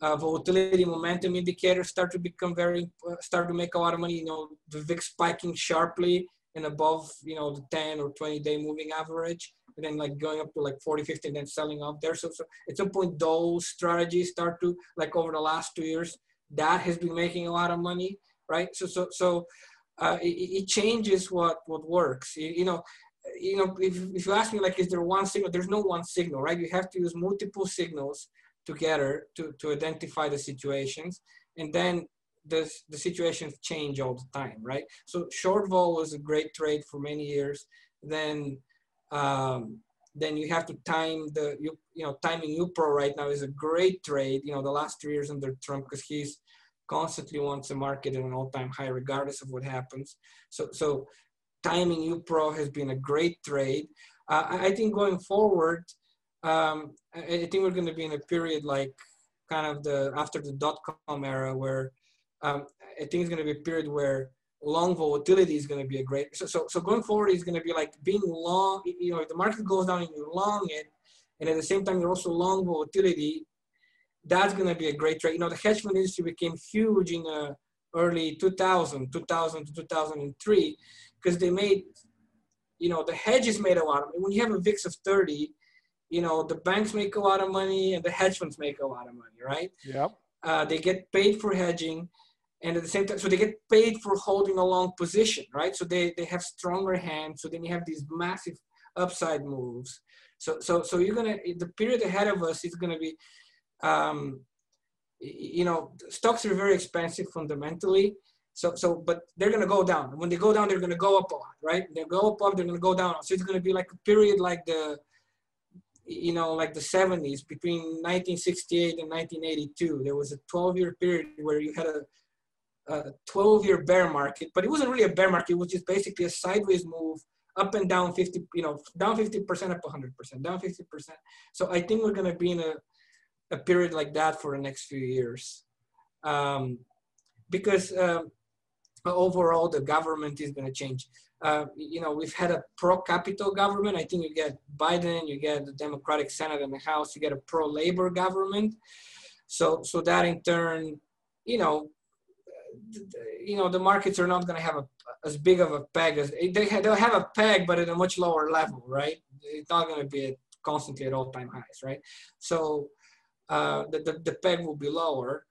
uh, volatility momentum indicators start to become very uh, start to make a lot of money. You know, the VIX spiking sharply and above, you know, the 10 or 20 day moving average and then like going up to like 40, 50, and then selling off there. So, so at some point, those strategies start to like over the last two years, that has been making a lot of money, right? So, so, so uh, it, it, changes what what works. You, you, know, you know, if, if you ask me like, is there one signal? There's no one signal, right? You have to use multiple signals together to to identify the situations, and then the, the situations change all the time, right? So short vol was a great trade for many years. Then um, then you have to time the you, you know timing UPRO right now is a great trade. You know the last three years under Trump because he's constantly wants the market at an all-time high regardless of what happens. So so timing UPRO has been a great trade. Uh, I think going forward, um, I think we're going to be in a period like kind of the after the dot-com era where um, I think it's going to be a period where long volatility is going to be a great so, so so going forward is going to be like being long you know if the market goes down and you long it and at the same time you're also long volatility that's going to be a great trade. You know the hedge fund industry became huge in the early 2000 2000 to 2003 because they made you know the hedges made a lot of when you have a vix of 30 you know the banks make a lot of money and the hedge funds make a lot of money right? Yep. Uh, they get paid for hedging and at the same time so they get paid for holding a long position right? So they they have stronger hands so then you have these massive upside moves. So so so you're gonna the period ahead of us is gonna be um you know stocks are very expensive fundamentally. So so but they're gonna go down. When they go down they're gonna go up a lot right? They go up, up they're gonna go down. So it's gonna be like a period like the you know, like the 70s between 1968 and 1982. There was a 12 year period where you had a a 12 year bear market, but it wasn't really a bear market. It was just basically a sideways move up and down 50, you know, down 50%, up 100%, down 50%. So I think we're going to be in a, a period like that for the next few years. Um, because um, overall the government is going to change. Uh, you know, we've had a pro-capital government. I think you get Biden, you get the Democratic Senate and the House, you get a pro-labor government. So, so that in turn, you know, you know the markets are not going to have a, as big of a peg as they have, they'll have a peg but at a much lower level right it's not going to be constantly at all-time highs right so uh, the, the, the peg will be lower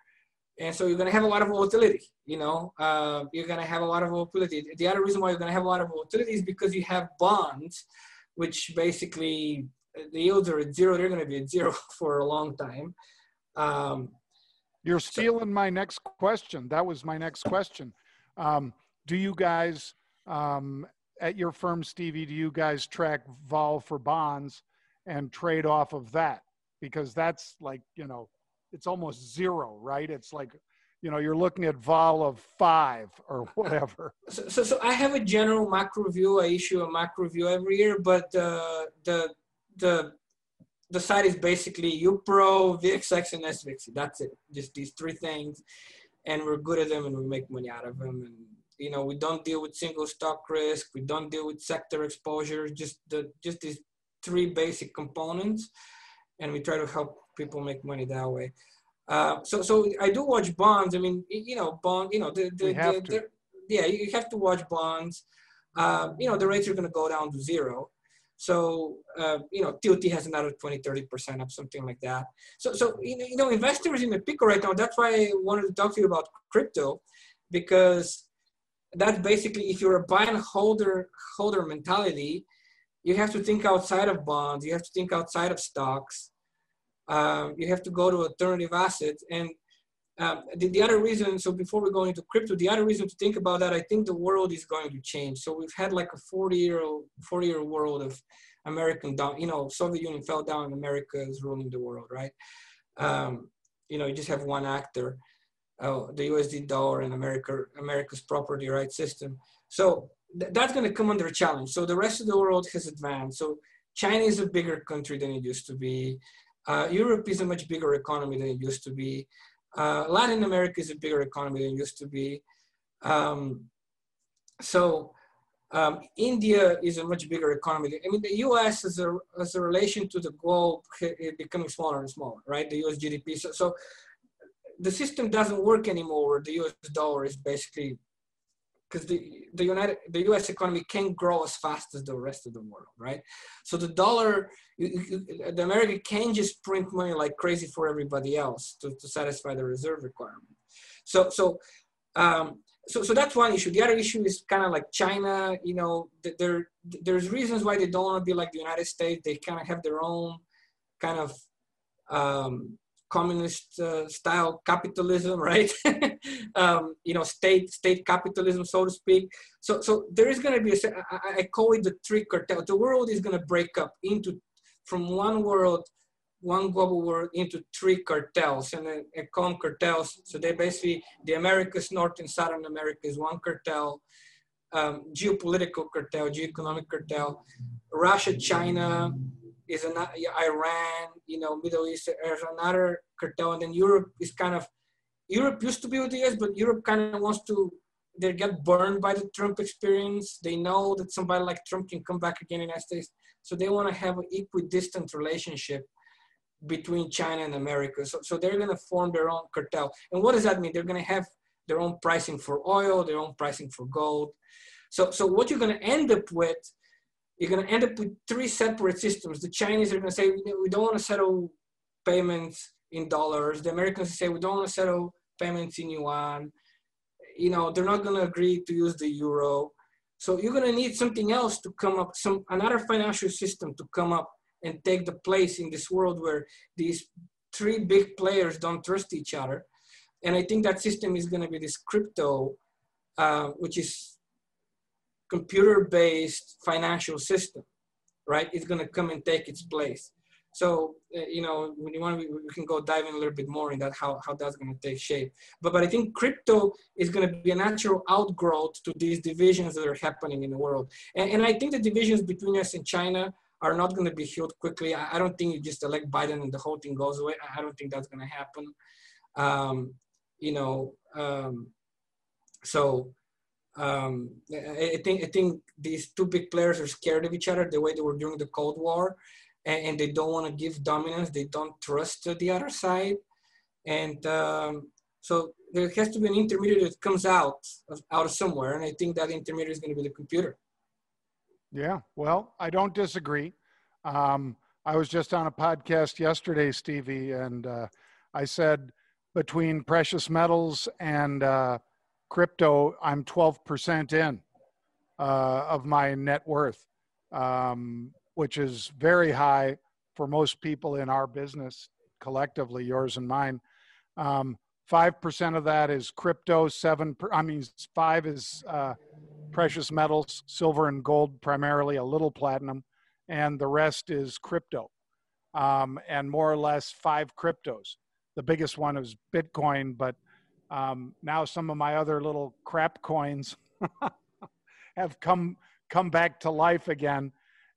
and so you're going to have a lot of volatility you know uh, you're going to have a lot of volatility the other reason why you're going to have a lot of volatility is because you have bonds which basically the yields are at zero they're going to be at zero [laughs] for a long time um, you're stealing my next question. That was my next question. Um, do you guys, um, at your firm, Stevie, do you guys track vol for bonds and trade off of that? Because that's like, you know, it's almost zero, right? It's like, you know, you're looking at vol of five or [laughs] whatever. So, so, so I have a general macro view. I issue a macro view every year, but uh, the the the site is basically UPRO, VXX, and SVIXY. That's it. Just these three things. and we're good at them and we make money out of them. And you know, we don't deal with single stock risk. We don't deal with sector exposure. Just the just these three basic components, and we try to help people make money that way. Uh, so so I do watch bonds. I mean, you know, bond. You know, the the, the, the yeah, you have to watch bonds. Uh, you know, the rates are going to go down to zero. So, uh, you know, TLT has another 20, 30% up, something like that. So, so you know, investors in the pickle right now, that's why I wanted to talk to you about crypto, because that's basically, if you're a buy and holder, holder mentality, you have to think outside of bonds, you have to think outside of stocks, um, you have to go to alternative assets. And um, the, the, other reason, so before we go into crypto, the other reason to think about that, I think the world is going to change. So we've had like a 40 year, 40 year world of American down, you know, Soviet Union fell down and America is ruling the world, right? Um, you know, you just have one actor, uh, the USD dollar and America, America's property right system. So th- that's going to come under challenge. So the rest of the world has advanced. So China is a bigger country than it used to be. Uh, Europe is a much bigger economy than it used to be. Uh, Latin America is a bigger economy than it used to be. Um, so um, India is a much bigger economy. I mean, the U.S. as a as a relation to the globe is becoming smaller and smaller, right? The U.S. GDP. So, so the system doesn't work anymore. The U.S. dollar is basically because the the United the U.S. economy can't grow as fast as the rest of the world, right? So the dollar, the America can't just print money like crazy for everybody else to, to satisfy the reserve requirement. So so um, so so that's one issue. The other issue is kind of like China. You know, there there's reasons why they don't want to be like the United States. They kind of have their own kind of um, communist uh, style capitalism, [laughs] right? um, you know, state state capitalism, so to speak. So so there is going to be a, I, I call it the three cartel. The world is going to break up into from one world, one global world into three cartels, and then I call them cartels. So they basically the Americas, North and Southern America is one cartel. Um, geopolitical cartel, geoeconomic cartel, Russia, China, is an Iran, you know, Middle East. There's another cartel, and then Europe is kind of Europe used to be with the US, but Europe kind of wants to. They get burned by the Trump experience. They know that somebody like Trump can come back again in the United States, so they want to have an equidistant relationship between China and America. So, so they're going to form their own cartel. And what does that mean? They're going to have their own pricing for oil, their own pricing for gold. So, so what you're going to end up with you're going to end up with three separate systems. The Chinese are going to say, we don't want to settle payments in dollars. The Americans say, we don't want to settle payments in yuan. You know, they're not going to agree to use the euro. So you're going to need something else to come up, some another financial system to come up and take the place in this world where these three big players don't trust each other. And I think that system is going to be this crypto, uh, which is computer-based financial system, right? It's going to come and take its place. So, uh, you know, when you want to, we can go dive in a little bit more in that, how, how that's going to take shape. But, but I think crypto is going to be a natural outgrowth to these divisions that are happening in the world. And, and I think the divisions between us and China are not going to be healed quickly. I, I, don't think you just elect Biden and the whole thing goes away. I don't think that's going to happen. Um, you know, um, so um, I think I think these two big players are scared of each other the way they were during the Cold War, and, and they don't want to give dominance. They don't trust the other side, and um, so there has to be an intermediate that comes out of, out of somewhere, and I think that intermediate is going to be the computer. Yeah, well, I don't disagree. Um, I was just on a podcast yesterday, Stevie, and uh, I said between precious metals and uh, crypto, I'm 12% in uh, of my net worth, um, which is very high for most people in our business collectively, yours and mine. Um, 5% of that is crypto, seven, I mean, five is uh, precious metals, silver and gold primarily, a little platinum, and the rest is crypto. Um, and more or less five cryptos. The biggest one is Bitcoin, but um, now some of my other little crap coins [laughs] have come come back to life again,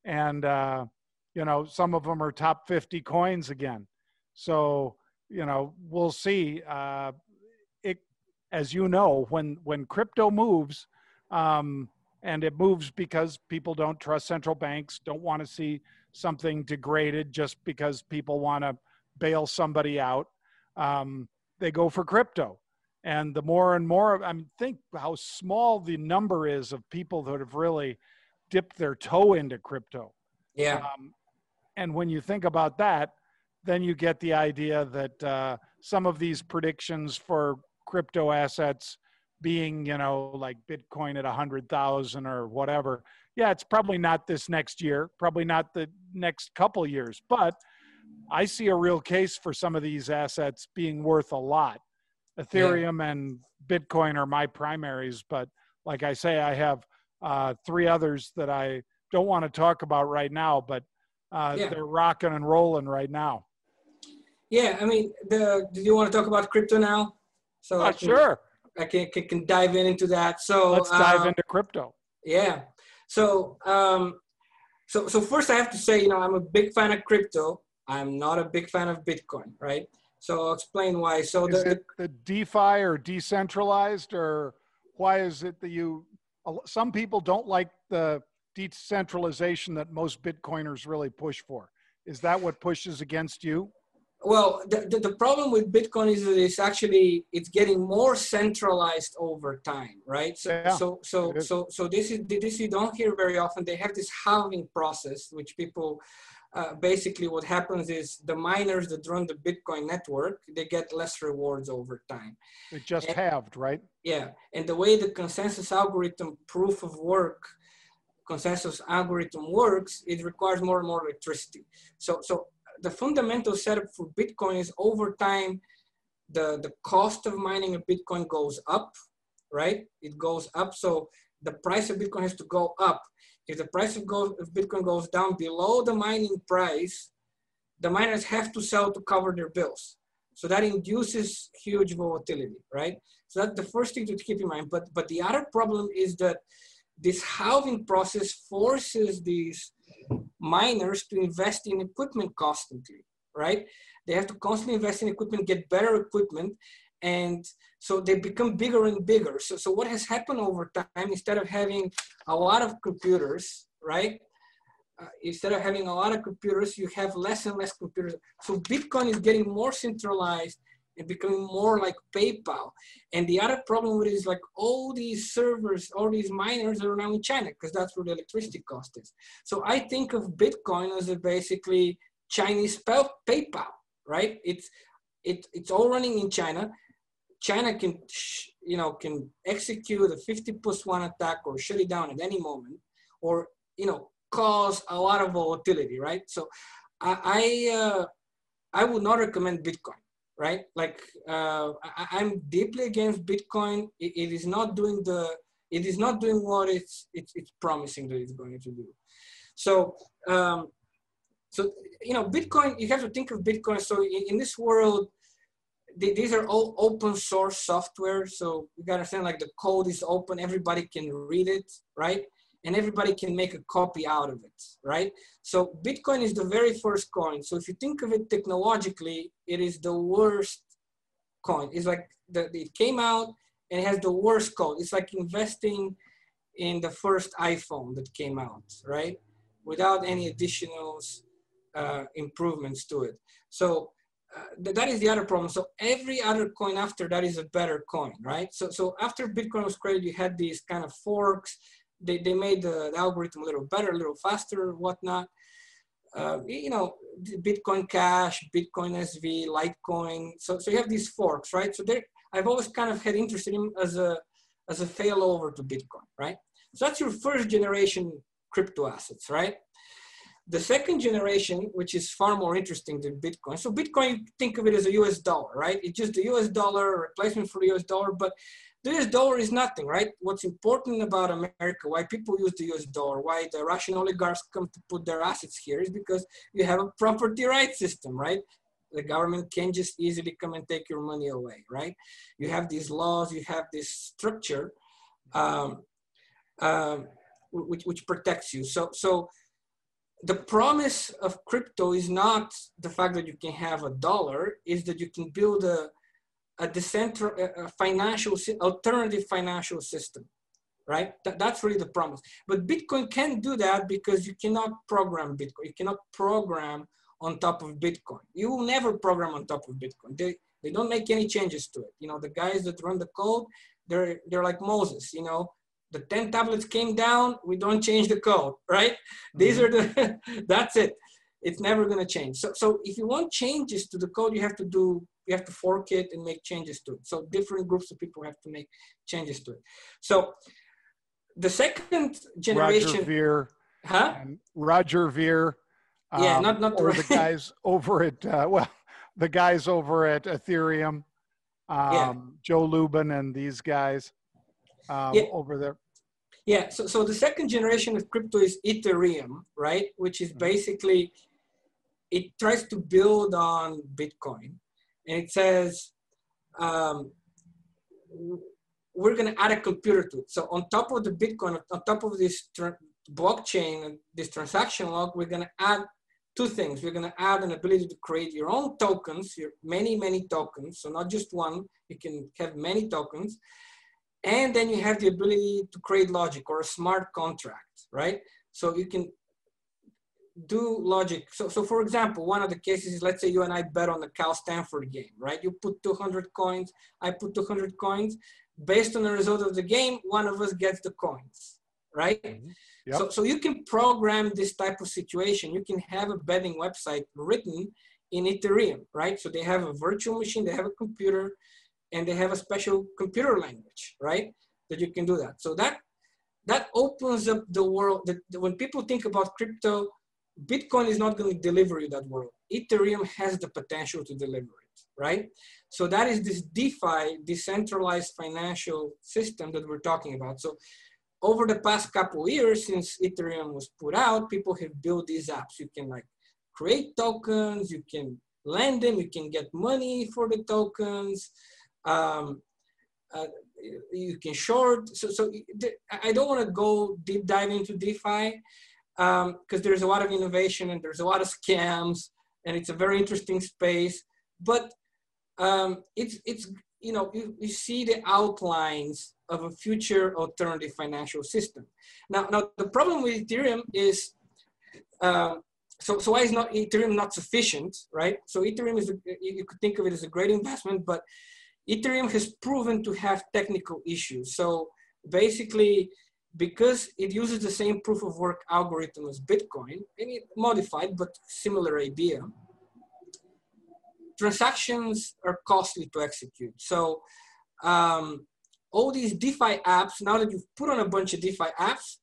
and uh, you know some of them are top 50 coins again. So you know we'll see. Uh, it as you know, when when crypto moves, um, and it moves because people don't trust central banks, don't want to see something degraded just because people want to bail somebody out. Um, they go for crypto. And the more and more, I mean, think how small the number is of people that have really dipped their toe into crypto. Yeah. Um, and when you think about that, then you get the idea that uh, some of these predictions for crypto assets being, you know, like Bitcoin at a hundred thousand or whatever. Yeah, it's probably not this next year, probably not the next couple years, but I see a real case for some of these assets being worth a lot. Ethereum yeah. and Bitcoin are my primaries, but like I say, I have uh, three others that I don't want to talk about right now, but uh, yeah. they're rocking and rolling right now. Yeah, I mean, the, do you want to talk about crypto now? So uh, I can, sure, I can, can, can dive in into that. So let's dive um, into crypto. Yeah. So um, so so first I have to say, you know, I'm a big fan of crypto. I'm not a big fan of Bitcoin, right? So I'll explain why. So is the, the DeFi or decentralized, or why is it that you? Some people don't like the decentralization that most Bitcoiners really push for. Is that what pushes against you? Well, the, the, the, problem with Bitcoin is that it's actually it's getting more centralized over time, right? So yeah, so so so so this is this you don't hear very often. They have this halving process, which people uh, basically what happens is the miners that run the Bitcoin network they get less rewards over time. It just and, halved, right? Yeah, and the way the consensus algorithm proof of work consensus algorithm works, it requires more and more electricity. So so the fundamental setup for Bitcoin is over time, the, the cost of mining a Bitcoin goes up, right? It goes up. So the price of Bitcoin has to go up. If the price of, gold, of Bitcoin goes down below the mining price, the miners have to sell to cover their bills. So that induces huge volatility, right? So that's the first thing to keep in mind. But but the other problem is that this halving process forces these miners to invest in equipment constantly, right? They have to constantly invest in equipment, get better equipment, and so they become bigger and bigger. So, so what has happened over time, instead of having a lot of computers, right? Uh, instead of having a lot of computers, you have less and less computers. So Bitcoin is getting more centralized and becoming more like PayPal. And the other problem with it is like all these servers, all these miners are now in China because that's where the electricity cost is. So I think of Bitcoin as a basically Chinese PayPal, right? It's it, it's all running in China. China can, you know, can execute a 50 plus one attack or shut it down at any moment, or you know, cause a lot of volatility, right? So, I I, uh, I would not recommend Bitcoin right? Like uh, I, am deeply against Bitcoin. It, it is not doing the it is not doing what it's it's, it's promising that it's going to do. So um, so you know Bitcoin. You have to think of Bitcoin. So in, in this world, these are all open source software. So you gotta understand like the code is open. Everybody can read it, right? and everybody can make a copy out of it, right? So Bitcoin is the very first coin. So if you think of it technologically, it is the worst coin. It's like the, it came out and it has the worst code. It's like investing in the first iPhone that came out, right? Without any additional uh, improvements to it. So uh, that is the other problem. So every other coin after that is a better coin, right? So so after Bitcoin was created, you had these kind of forks they, they made the, the algorithm a little better, a little faster, whatnot. Uh, you know, Bitcoin Cash, Bitcoin SV, Litecoin. So, so you have these forks, right? So there, I've always kind of had interest in them as a as a failover to Bitcoin, right? So that's your first generation crypto assets, right? The second generation, which is far more interesting than Bitcoin. So Bitcoin, think of it as a US dollar, right? It's just the US dollar replacement for the US dollar, but the US dollar is nothing, right? What's important about America, why people use the US dollar, why the Russian oligarchs come to put their assets here is because you have a property rights system, right? The government can just easily come and take your money away, right? You have these laws, you have this structure um, um, which, which protects you. So, so the promise of crypto is not the fact that you can have a dollar, is that you can build a a decentral a financial alternative financial system right? Th- that's really the promise. But bitcoin can't do that because you cannot program bitcoin. You cannot program on top of bitcoin. You will never program on top of bitcoin. They they don't make any changes to it. You know the guys that run the code they're they're like moses you know the 10 tablets came down we don't change the code right mm-hmm. these are the [laughs] that's it it's never going to change so so if you want changes to the code you have to do you have to fork it and make changes to it so different groups of people have to make changes to it so the second generation roger ver huh roger ver um, yeah not not or the guys [laughs] over at uh, well the guys over at ethereum um, yeah. joe lubin and these guys um, yeah. over there? Yeah, so, so the second generation of crypto is Ethereum, right? Which is mm-hmm. basically, it tries to build on Bitcoin. And it says, um, we're going to add a computer to it. So on top of the Bitcoin, on top of this tra- blockchain, this transaction log, we're going to add two things. We're going to add an ability to create your own tokens, your many, many tokens. So not just one, you can have many tokens. And then you have the ability to create logic or a smart contract, right? So you can do logic. So, so for example, one of the cases is let's say you and I bet on the Cal Stanford game, right? You put 200 coins, I put 200 coins. Based on the result of the game, one of us gets the coins, right? Mm-hmm. Yep. So, so you can program this type of situation. You can have a betting website written in Ethereum, right? So they have a virtual machine, they have a computer, and they have a special computer language, right? That you can do that. So that that opens up the world. That when people think about crypto, Bitcoin is not going to deliver you that world. Ethereum has the potential to deliver it, right? So that is this DeFi, decentralized financial system that we're talking about. So over the past couple years since Ethereum was put out, people have built these apps. You can like create tokens, you can lend them, you can get money for the tokens um, uh, you can short. So, so I don't want to go deep dive into DeFi because um, there's a lot of innovation and there's a lot of scams and it's a very interesting space. But um, it's it's you know you, you see the outlines of a future alternative financial system. Now, now the problem with Ethereum is. Uh, so, so why is not Ethereum not sufficient, right? So Ethereum is, a, you could think of it as a great investment, but Ethereum has proven to have technical issues. So basically, because it uses the same proof of work algorithm as Bitcoin, maybe modified, but similar idea, transactions are costly to execute. So um, all these DeFi apps, now that you've put on a bunch of DeFi apps,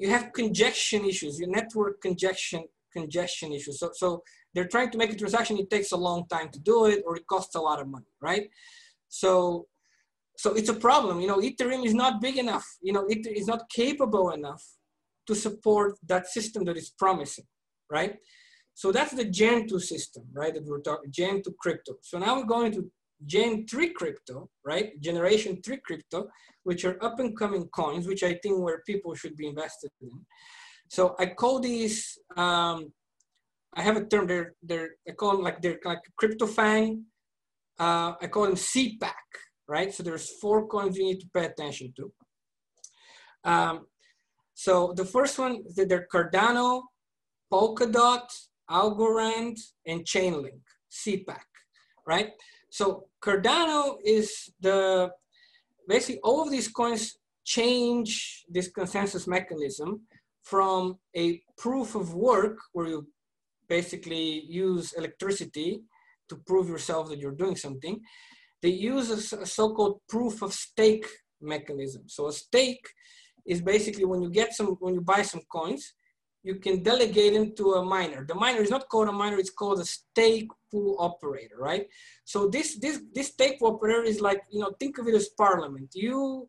you have congestion issues, your network congestion congestion issues. So, so they're trying to make a transaction. It takes a long time to do it, or it costs a lot of money, right? So, so it's a problem. You know, Ethereum is not big enough. You know, it is not capable enough to support that system that is promising, right? So that's the Gen 2 system, right? That we're talking Gen 2 crypto. So now we're going to Gen 3 crypto, right? Generation 3 crypto, which are up and coming coins, which I think where people should be invested in. So I call these, um, I have a term, they're, they're, I call them like, they're like CryptoFang. Uh, I call them CPAC, right? So there's four coins you need to pay attention to. Um, so the first one, they're Cardano, Polkadot, Algorand, and Chainlink, CPAC, right? So Cardano is the, basically all of these coins change this consensus mechanism from a proof of work where you basically use electricity to prove yourself that you're doing something, they use a, a so-called proof of stake mechanism. So a stake is basically when you get some, when you buy some coins, you can delegate them to a miner. The miner is not called a miner, it's called a stake pool operator, right? So this, this, this stake pool operator is like, you know, think of it as parliament. You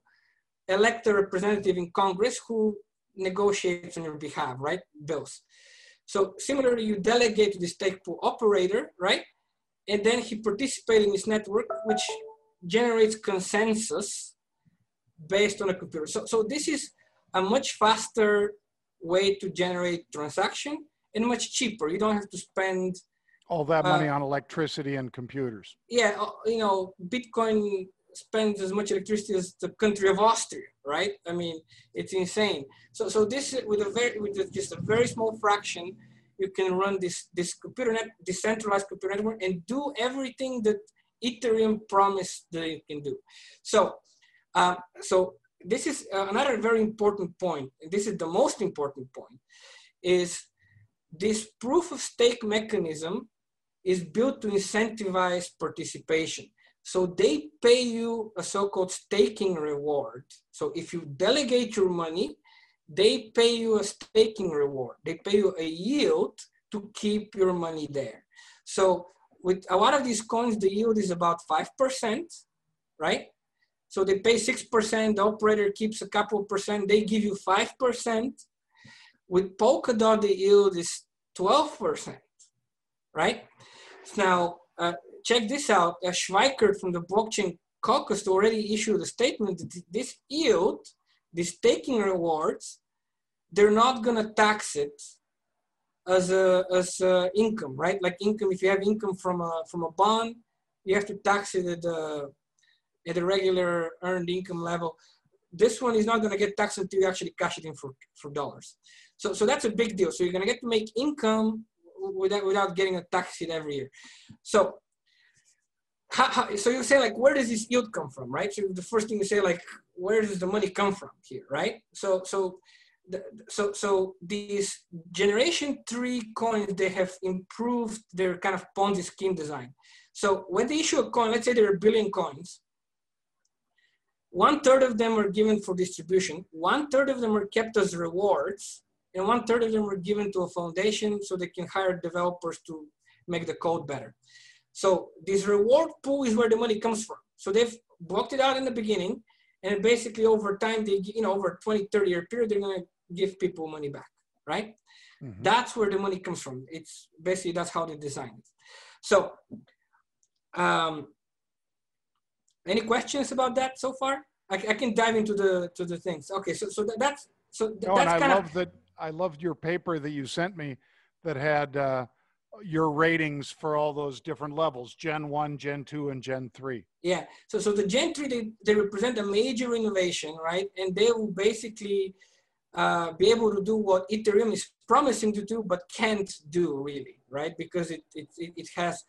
elect a representative in Congress who negotiates on your behalf, right? Bills. So similarly, you delegate to the stake pool operator, right? And then he participates in this network, which generates consensus based on a computer. So, so this is a much faster way to generate transaction and much cheaper. You don't have to spend all that money uh, on electricity and computers. Yeah, uh, you know, Bitcoin spends as much electricity as the country of Austria, right? I mean, it's insane. So, so this with a very with just a very small fraction, you can run this this computer net decentralized computer network and do everything that Ethereum promised that it can do. So, uh, so this is uh, another very important point. This is the most important point. Is this proof of stake mechanism is built to incentivize participation. So they pay you a so-called staking reward. So if you delegate your money, they pay you a staking reward. They pay you a yield to keep your money there. So with a lot of these coins, the yield is about 5%, right? So they pay 6%, the operator keeps a couple percent, they give you 5%. With Polkadot, the yield is 12%, right? Now, uh, check this out. Uh, Schweikert from the Blockchain Caucus already issued a statement that this yield, these staking rewards, they're not going to tax it as a as a income, right? Like income, if you have income from a from a bond, you have to tax it at the at the regular earned income level. This one is not going to get taxed until you actually cash it in for for dollars. So so that's a big deal. So you're going to get to make income without without getting a tax hit every year. So how, so you say like where does this yield come from right? So the first thing you say like where does the money come from here right? So so the, so so these generation three coins they have improved their kind of ponzi scheme design. So when they issue a coin let's say there are a billion coins one third of them are given for distribution one third of them are kept as rewards and one third of them are given to a foundation so they can hire developers to make the code better so this reward pool is where the money comes from. So they've blocked it out in the beginning, and basically over time, they you know over 20, 30 year period, they're gonna give people money back, right? Mm-hmm. That's where the money comes from. It's basically that's how they design it. So, um, any questions about that so far? I, I can dive into the to the things. Okay, so so that's so th- no, that's and I love of, that. I loved your paper that you sent me that had. Uh, your ratings for all those different levels gen 1 gen 2 and gen 3 yeah. So so the gen 3 they, they represent a major innovation right? And they will basically uh, be able to do what ethereum is promising to do but can't do really right? Because it it, it has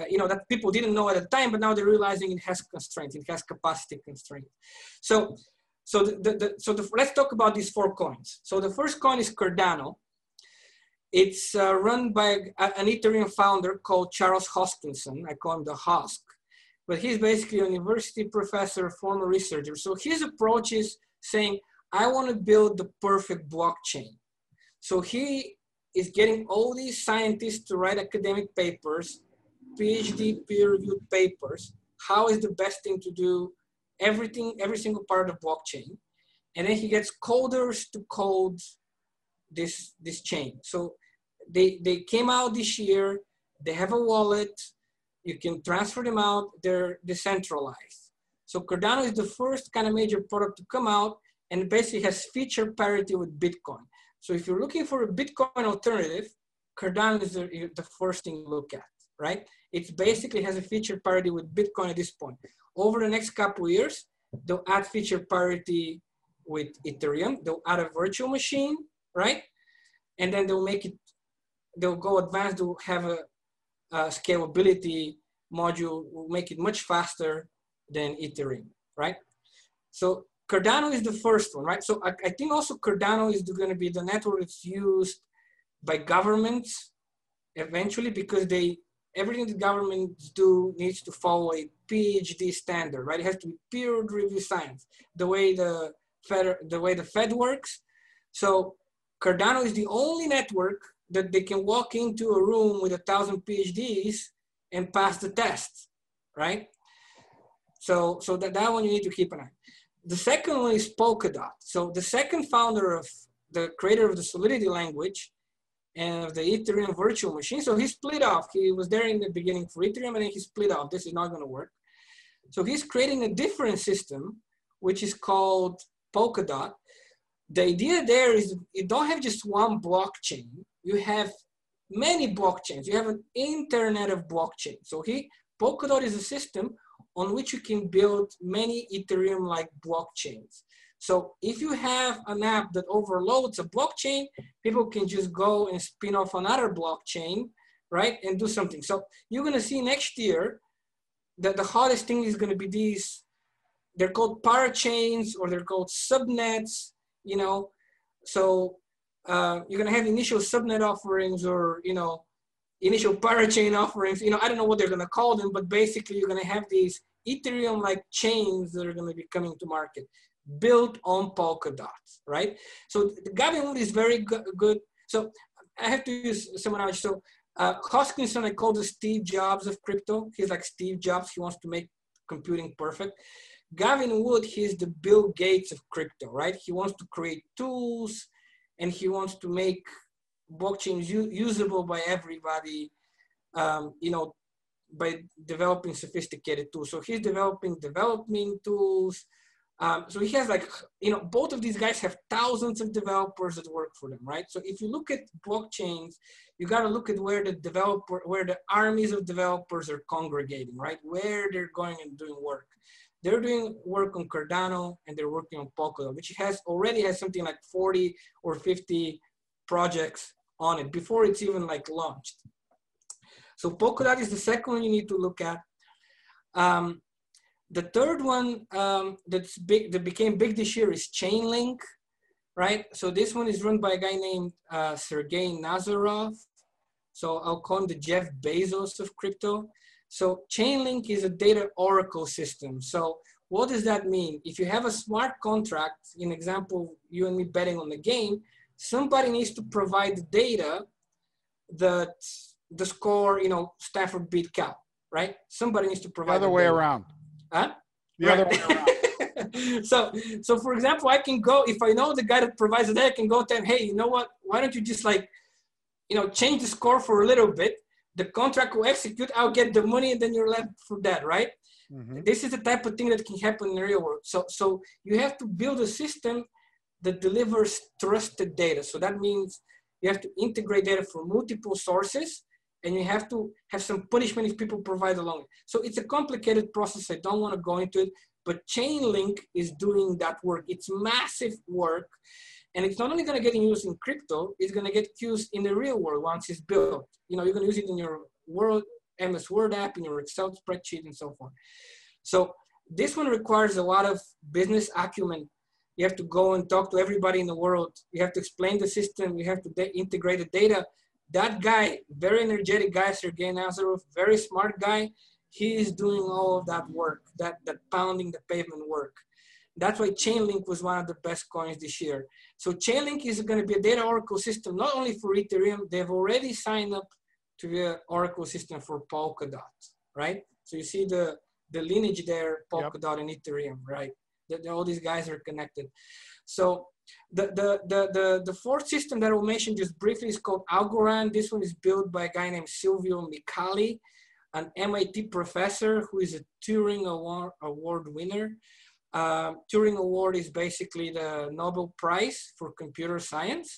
uh, you know that people didn't know at the time but now they're realizing it has constraints it has capacity constraints. So so the, the, the so the, let's talk about these four coins. So the first coin is cardano it's uh, run by an Ethereum founder called Charles Hoskinson. I call him the Hosk. But he's basically a university professor, former researcher. So his approach is saying, I want to build the perfect blockchain. So he is getting all these scientists to write academic papers, PhD peer-reviewed papers. How is the best thing to do everything, every single part of blockchain? And then he gets coders to code this this chain. So they, they came out this year. They have a wallet. You can transfer them out. They're decentralized. So Cardano is the first kind of major product to come out and basically has feature parity with Bitcoin. So if you're looking for a Bitcoin alternative, Cardano is the, the first thing you look at, right? It basically has a feature parity with Bitcoin at this point. Over the next couple years, they'll add feature parity with Ethereum. They'll add a virtual machine, right? And then they'll make it they'll go advanced to have a, a scalability module will make it much faster than Ethereum, right? So Cardano is the first one, right? So I, I think also Cardano is going to be the network that's used by governments eventually because they everything the governments do needs to follow a PhD standard, right? It has to be peer reviewed science, the way the Fed, the way the Fed works. So Cardano is the only network that they can walk into a room with a thousand PhDs and pass the test, right? So, so that, that one you need to keep an eye. The second one is Polkadot. So the second founder of the creator of the Solidity language and of the Ethereum virtual machine. So he split off. He was there in the beginning for Ethereum and then he split off. This is not going to work. So he's creating a different system, which is called Polkadot. The idea there is you don't have just one blockchain you have many blockchains. You have an internet of blockchains. So he, Polkadot is a system on which you can build many Ethereum-like blockchains. So if you have an app that overloads a blockchain, people can just go and spin off another blockchain, right, and do something. So you're gonna see next year that the hottest thing is gonna be these, they're called parachains or they're called subnets, you know. So uh, you're gonna have initial subnet offerings or, you know, initial parachain offerings, you know, I don't know what they're gonna call them, but basically you're gonna have these Ethereum-like chains that are gonna be coming to market built on Polkadot, right? So Gavin is very good. So I have to use someone else. So uh, Hoskinson, I call the Steve Jobs of crypto. He's like Steve Jobs. He wants to make computing perfect. Gavin Wood, he's the Bill Gates of crypto, right? He wants to create tools and he wants to make blockchains usable by everybody, um, you know, by developing sophisticated tools. So he's developing development tools, um, so he has like, you know, both of these guys have thousands of developers that work for them, right? So if you look at blockchains, you got to look at where the developer, where the armies of developers are congregating, right? Where they're going and doing work. They're doing work on Cardano and they're working on Polkadot, which has already has something like 40 or 50 projects on it before it's even like launched. So Polkadot is the second one you need to look at. Um, the third one um, that's big, that became big this year is Chainlink, right? So this one is run by a guy named uh, Sergey Nazarov. So I'll call him the Jeff Bezos of crypto. So Chainlink is a data oracle system. So what does that mean? If you have a smart contract, in example, you and me betting on the game, somebody needs to provide the data that the score, you know, Stanford beat Cal, right? Somebody needs to provide. The other way data. around. Huh? The right. other way around. [laughs] so, so for example, I can go if I know the guy that provides the data, I can go tell him, hey, you know what? Why don't you just like, you know, change the score for a little bit? The contract will execute. I'll get the money, and then you're left for that, right? Mm-hmm. This is the type of thing that can happen in the real world. So, so you have to build a system that delivers trusted data. So that means you have to integrate data from multiple sources and you have to have some punishment if people provide along. So it's a complicated process. I don't want to go into it, but Chainlink is doing that work. It's massive work. And it's not only going to get used in crypto, it's going to get used in the real world once it's built. You know, you're going to use it in your Word, MS Word app, in your Excel spreadsheet, and so forth. So this one requires a lot of business acumen. You have to go and talk to everybody in the world. You have to explain the system. You have to integrate the data that guy, very energetic guy, Sergey Nazarov, very smart guy, he is doing all of that work, that, that pounding the pavement work. That's why Chainlink was one of the best coins this year. So Chainlink is going to be a data oracle system, not only for Ethereum, they've already signed up to the oracle system for Polkadot, right? So you see the, the lineage there, Polkadot yep. and Ethereum, right? The, all these guys are connected. So the, the, the, the, the fourth system that I will mention just briefly is called Algorand. This one is built by a guy named Silvio Micali, an MIT professor who is a Turing Award, award winner. Uh, Turing Award is basically the Nobel Prize for computer science.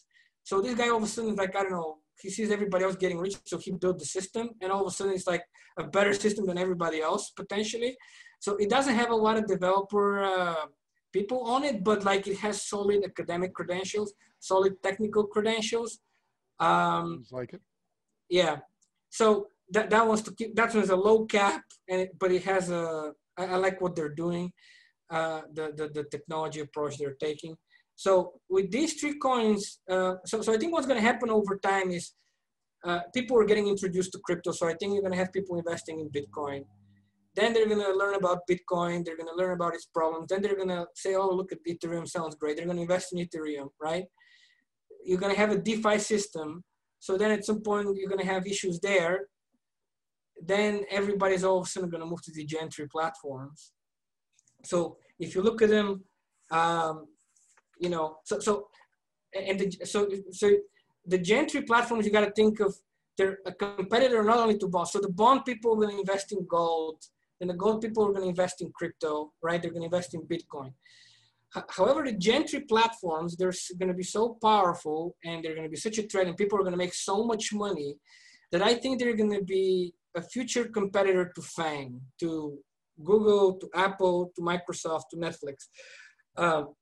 So this guy all of a sudden is like, I don't know, he sees everybody else getting rich, so he built the system, and all of a sudden it's like a better system than everybody else potentially. So it doesn't have a lot of developer uh, people on it, but like it has solid academic credentials, solid technical credentials. Um, like it. Yeah. So that, that one's to keep, that one's a low cap, and it, but it has a, I, I like what they're doing, uh, the, the, the technology approach they're taking. So with these three coins, uh, so, so I think what's to happen over time is uh, people are getting introduced to crypto. So I think you're to have people investing in Bitcoin. Then they're to learn about Bitcoin. They're to learn about its problems. Then they're to say, oh, look at Ethereum sounds great. They're to invest in Ethereum, right? You're to have a DeFi system. So then at some point, you're to have issues there. Then everybody's all of a sudden to move to the Gen3 platforms. So if you look at them, um, you know, so, so, and the, so, so the Gen3 platforms, you got to think of they're a competitor not only to bonds. So the bond people will invest in gold then the gold people are going to invest in crypto, right? They're going to invest in Bitcoin. however, the Gen3 platforms, they're going to be so powerful and they're going to be such a threat and people are going to make so much money that I think they're going to be a future competitor to FANG, to Google, to Apple, to Microsoft, to Netflix. Um,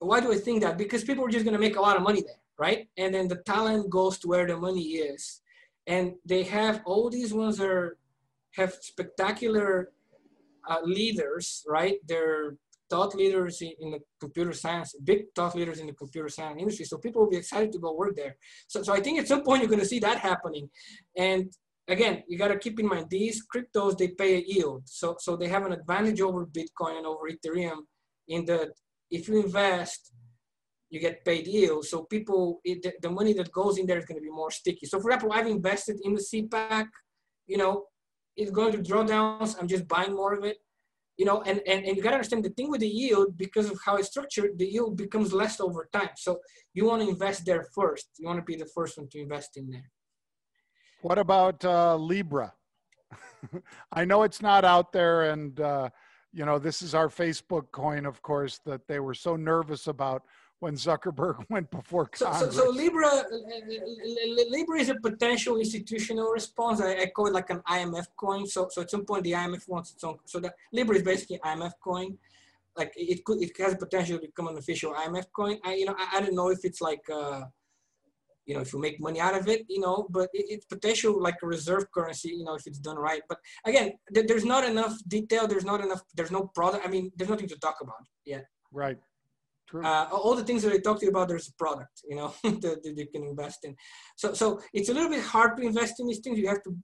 why do I think that? Because people are just going to make a lot of money there, right? And then the talent goes to where the money is. And they have all these ones that are, have spectacular uh, leaders, right? They're thought leaders in, in, the computer science, big thought leaders in the computer science industry. So people will be excited to go work there. So, so I think at some point you're going to see that happening. And again, you got to keep in mind these cryptos, they pay a yield. So, so they have an advantage over Bitcoin and over Ethereum in that if you invest, you get paid yield. So people, it, the, the money that goes in there is going to be more sticky. So for example, I've invested in the CPAC, you know, it's going to drawdowns. I'm just buying more of it you know, and, and, and you got to understand the thing with the yield, because of how it's structured, the yield becomes less over time. So you want to invest there first. You want to be the first one to invest in there. What about uh, Libra? [laughs] I know it's not out there, and uh, you know this is our Facebook coin, of course, that they were so nervous about when Zuckerberg [laughs] went before Congress. So, so, so, Libra, Libra is a potential institutional response. I, I, call it like an IMF coin. So, so at some point the IMF wants its own. So the Libra is basically IMF coin. Like it could, it has potential to become an official IMF coin. I, you know, I, I don't know if it's like, uh, you know, if you make money out of it, you know, but it, it's potential like a reserve currency, you know, if it's done right. But again, th- there's not enough detail. There's not enough. There's no product. I mean, there's nothing to talk about yet. Right. Uh, all the things that I talked to you about, there's a product, you know, [laughs] that, that, you can invest in. So, so it's a little bit hard to invest in these things. You have to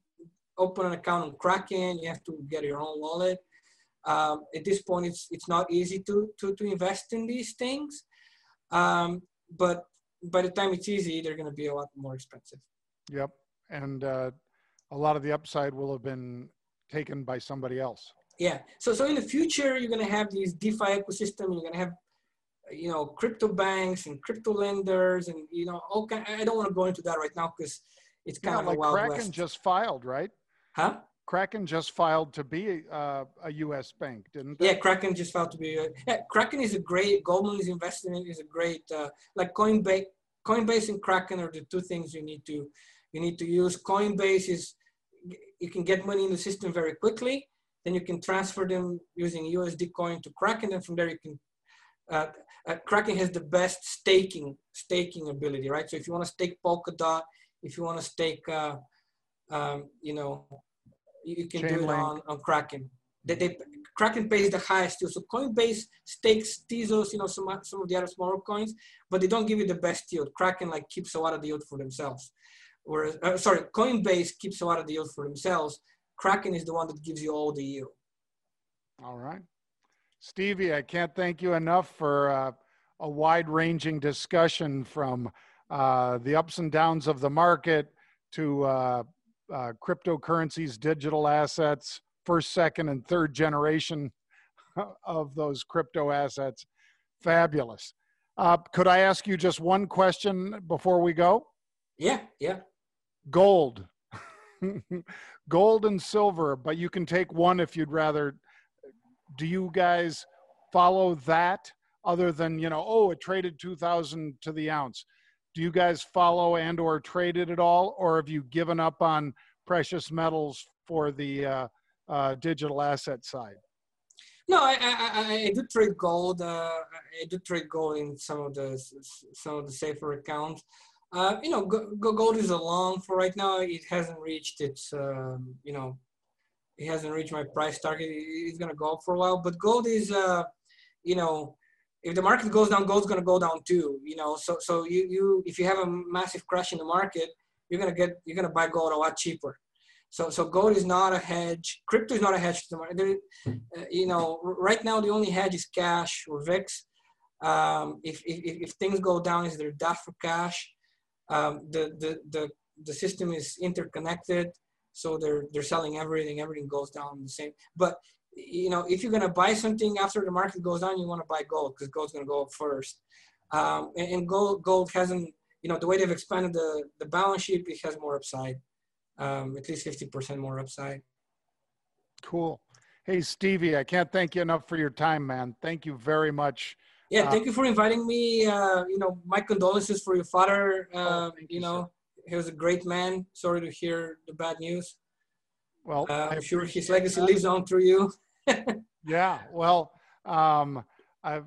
open an account on Kraken. You have to get your own wallet. Um, at this point, it's it's not easy to to to invest in these things. Um, but by the time it's easy, they're going to be a lot more expensive. Yep, and uh, a lot of the upside will have been taken by somebody else. Yeah. So so in the future, you're going to have these DeFi ecosystem. You're going to have you know, crypto banks and crypto lenders and, you know, okay, I don't want to go into that right now because it's kind yeah, of like a wild Kraken west. just filed, right? Huh? Kraken just filed to be uh, a U.S. bank, didn't they? Yeah, Kraken just filed to be. A, yeah, Kraken is a great. Goldman is investing in. Is a great. Uh, like Coinbase, Coinbase and Kraken are the two things you need to you need to use. Coinbase is you can get money in the system very quickly. Then you can transfer them using USD coin to Kraken, and from there you can uh, uh, Kraken has the best staking staking ability, right? So if you want to stake Polkadot, if you want to stake, uh, um, you know, you can Chain do it on, on Kraken. They, they, Kraken pays the highest yield. So Coinbase stakes Tezos, you know, some some of the other smaller coins, but they don't give you the best yield. Kraken like keeps a lot of the yield for themselves. Whereas, uh, sorry, Coinbase keeps a lot of the yield for themselves. Kraken is the one that gives you all the yield. All right. Stevie, I can't thank you enough for uh, a wide ranging discussion from uh, the ups and downs of the market to uh, uh, cryptocurrencies, digital assets, first, second, and third generation [laughs] of those crypto assets. Fabulous. Uh, could I ask you just one question before we go? Yeah, yeah. Gold. [laughs] Gold and silver, but you can take one if you'd rather do you guys follow that other than you know oh it traded 2000 to the ounce do you guys follow and or trade it at all or have you given up on precious metals for the uh, uh, digital asset side no I, I, I do trade gold uh, i do trade gold in some of the some of the safer accounts uh, you know gold is a long for right now it hasn't reached its um, you know it hasn't reached my price target. It's gonna go up for a while. But gold is, uh, you know, if the market goes down, gold's gonna go down too. You know, so so you you if you have a massive crash in the market, you're gonna get you're gonna buy gold a lot cheaper. So so gold is not a hedge. Crypto is not a hedge to the market. Uh, you know, right now the only hedge is cash or VIX. Um, if, if if things go down, is there that for cash? Um, the the the the system is interconnected so they're they're selling everything everything goes down the same but you know if you're going to buy something after the market goes down you want to buy gold because gold's going to go up first um, and, and, gold gold hasn't you know the way they've expanded the the balance sheet it has more upside um, at least 50% more upside cool hey stevie i can't thank you enough for your time man thank you very much Yeah, uh, thank you for inviting me. Uh, you know, my condolences for your father. Uh, you, you know, he was a great man. Sorry to hear the bad news. Well, uh, I'm sure his legacy that. lives on through you. [laughs] yeah. Well, um, I've,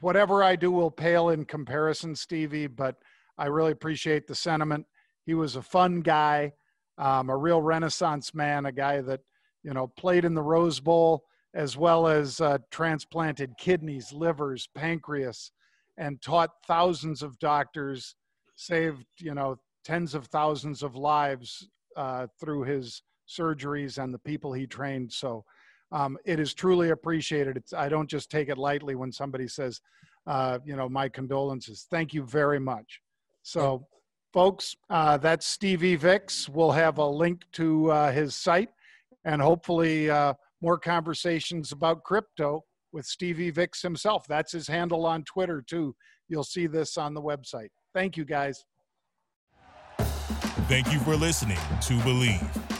whatever I do will pale in comparison, Stevie. But I really appreciate the sentiment. He was a fun guy, um, a real Renaissance man, a guy that you know played in the Rose Bowl as well as uh, transplanted kidneys, livers, pancreas, and taught thousands of doctors, saved you know tens of thousands of lives uh, through his surgeries and the people he trained. So um, it is truly appreciated. It's, I don't just take it lightly when somebody says, uh, you know, my condolences. Thank you very much. So, folks, uh, that's Stevie Vix. We'll have a link to uh, his site and hopefully uh, more conversations about crypto with Stevie Vix himself. That's his handle on Twitter, too. You'll see this on the website. Thank you, guys. Thank you for listening to Bleav.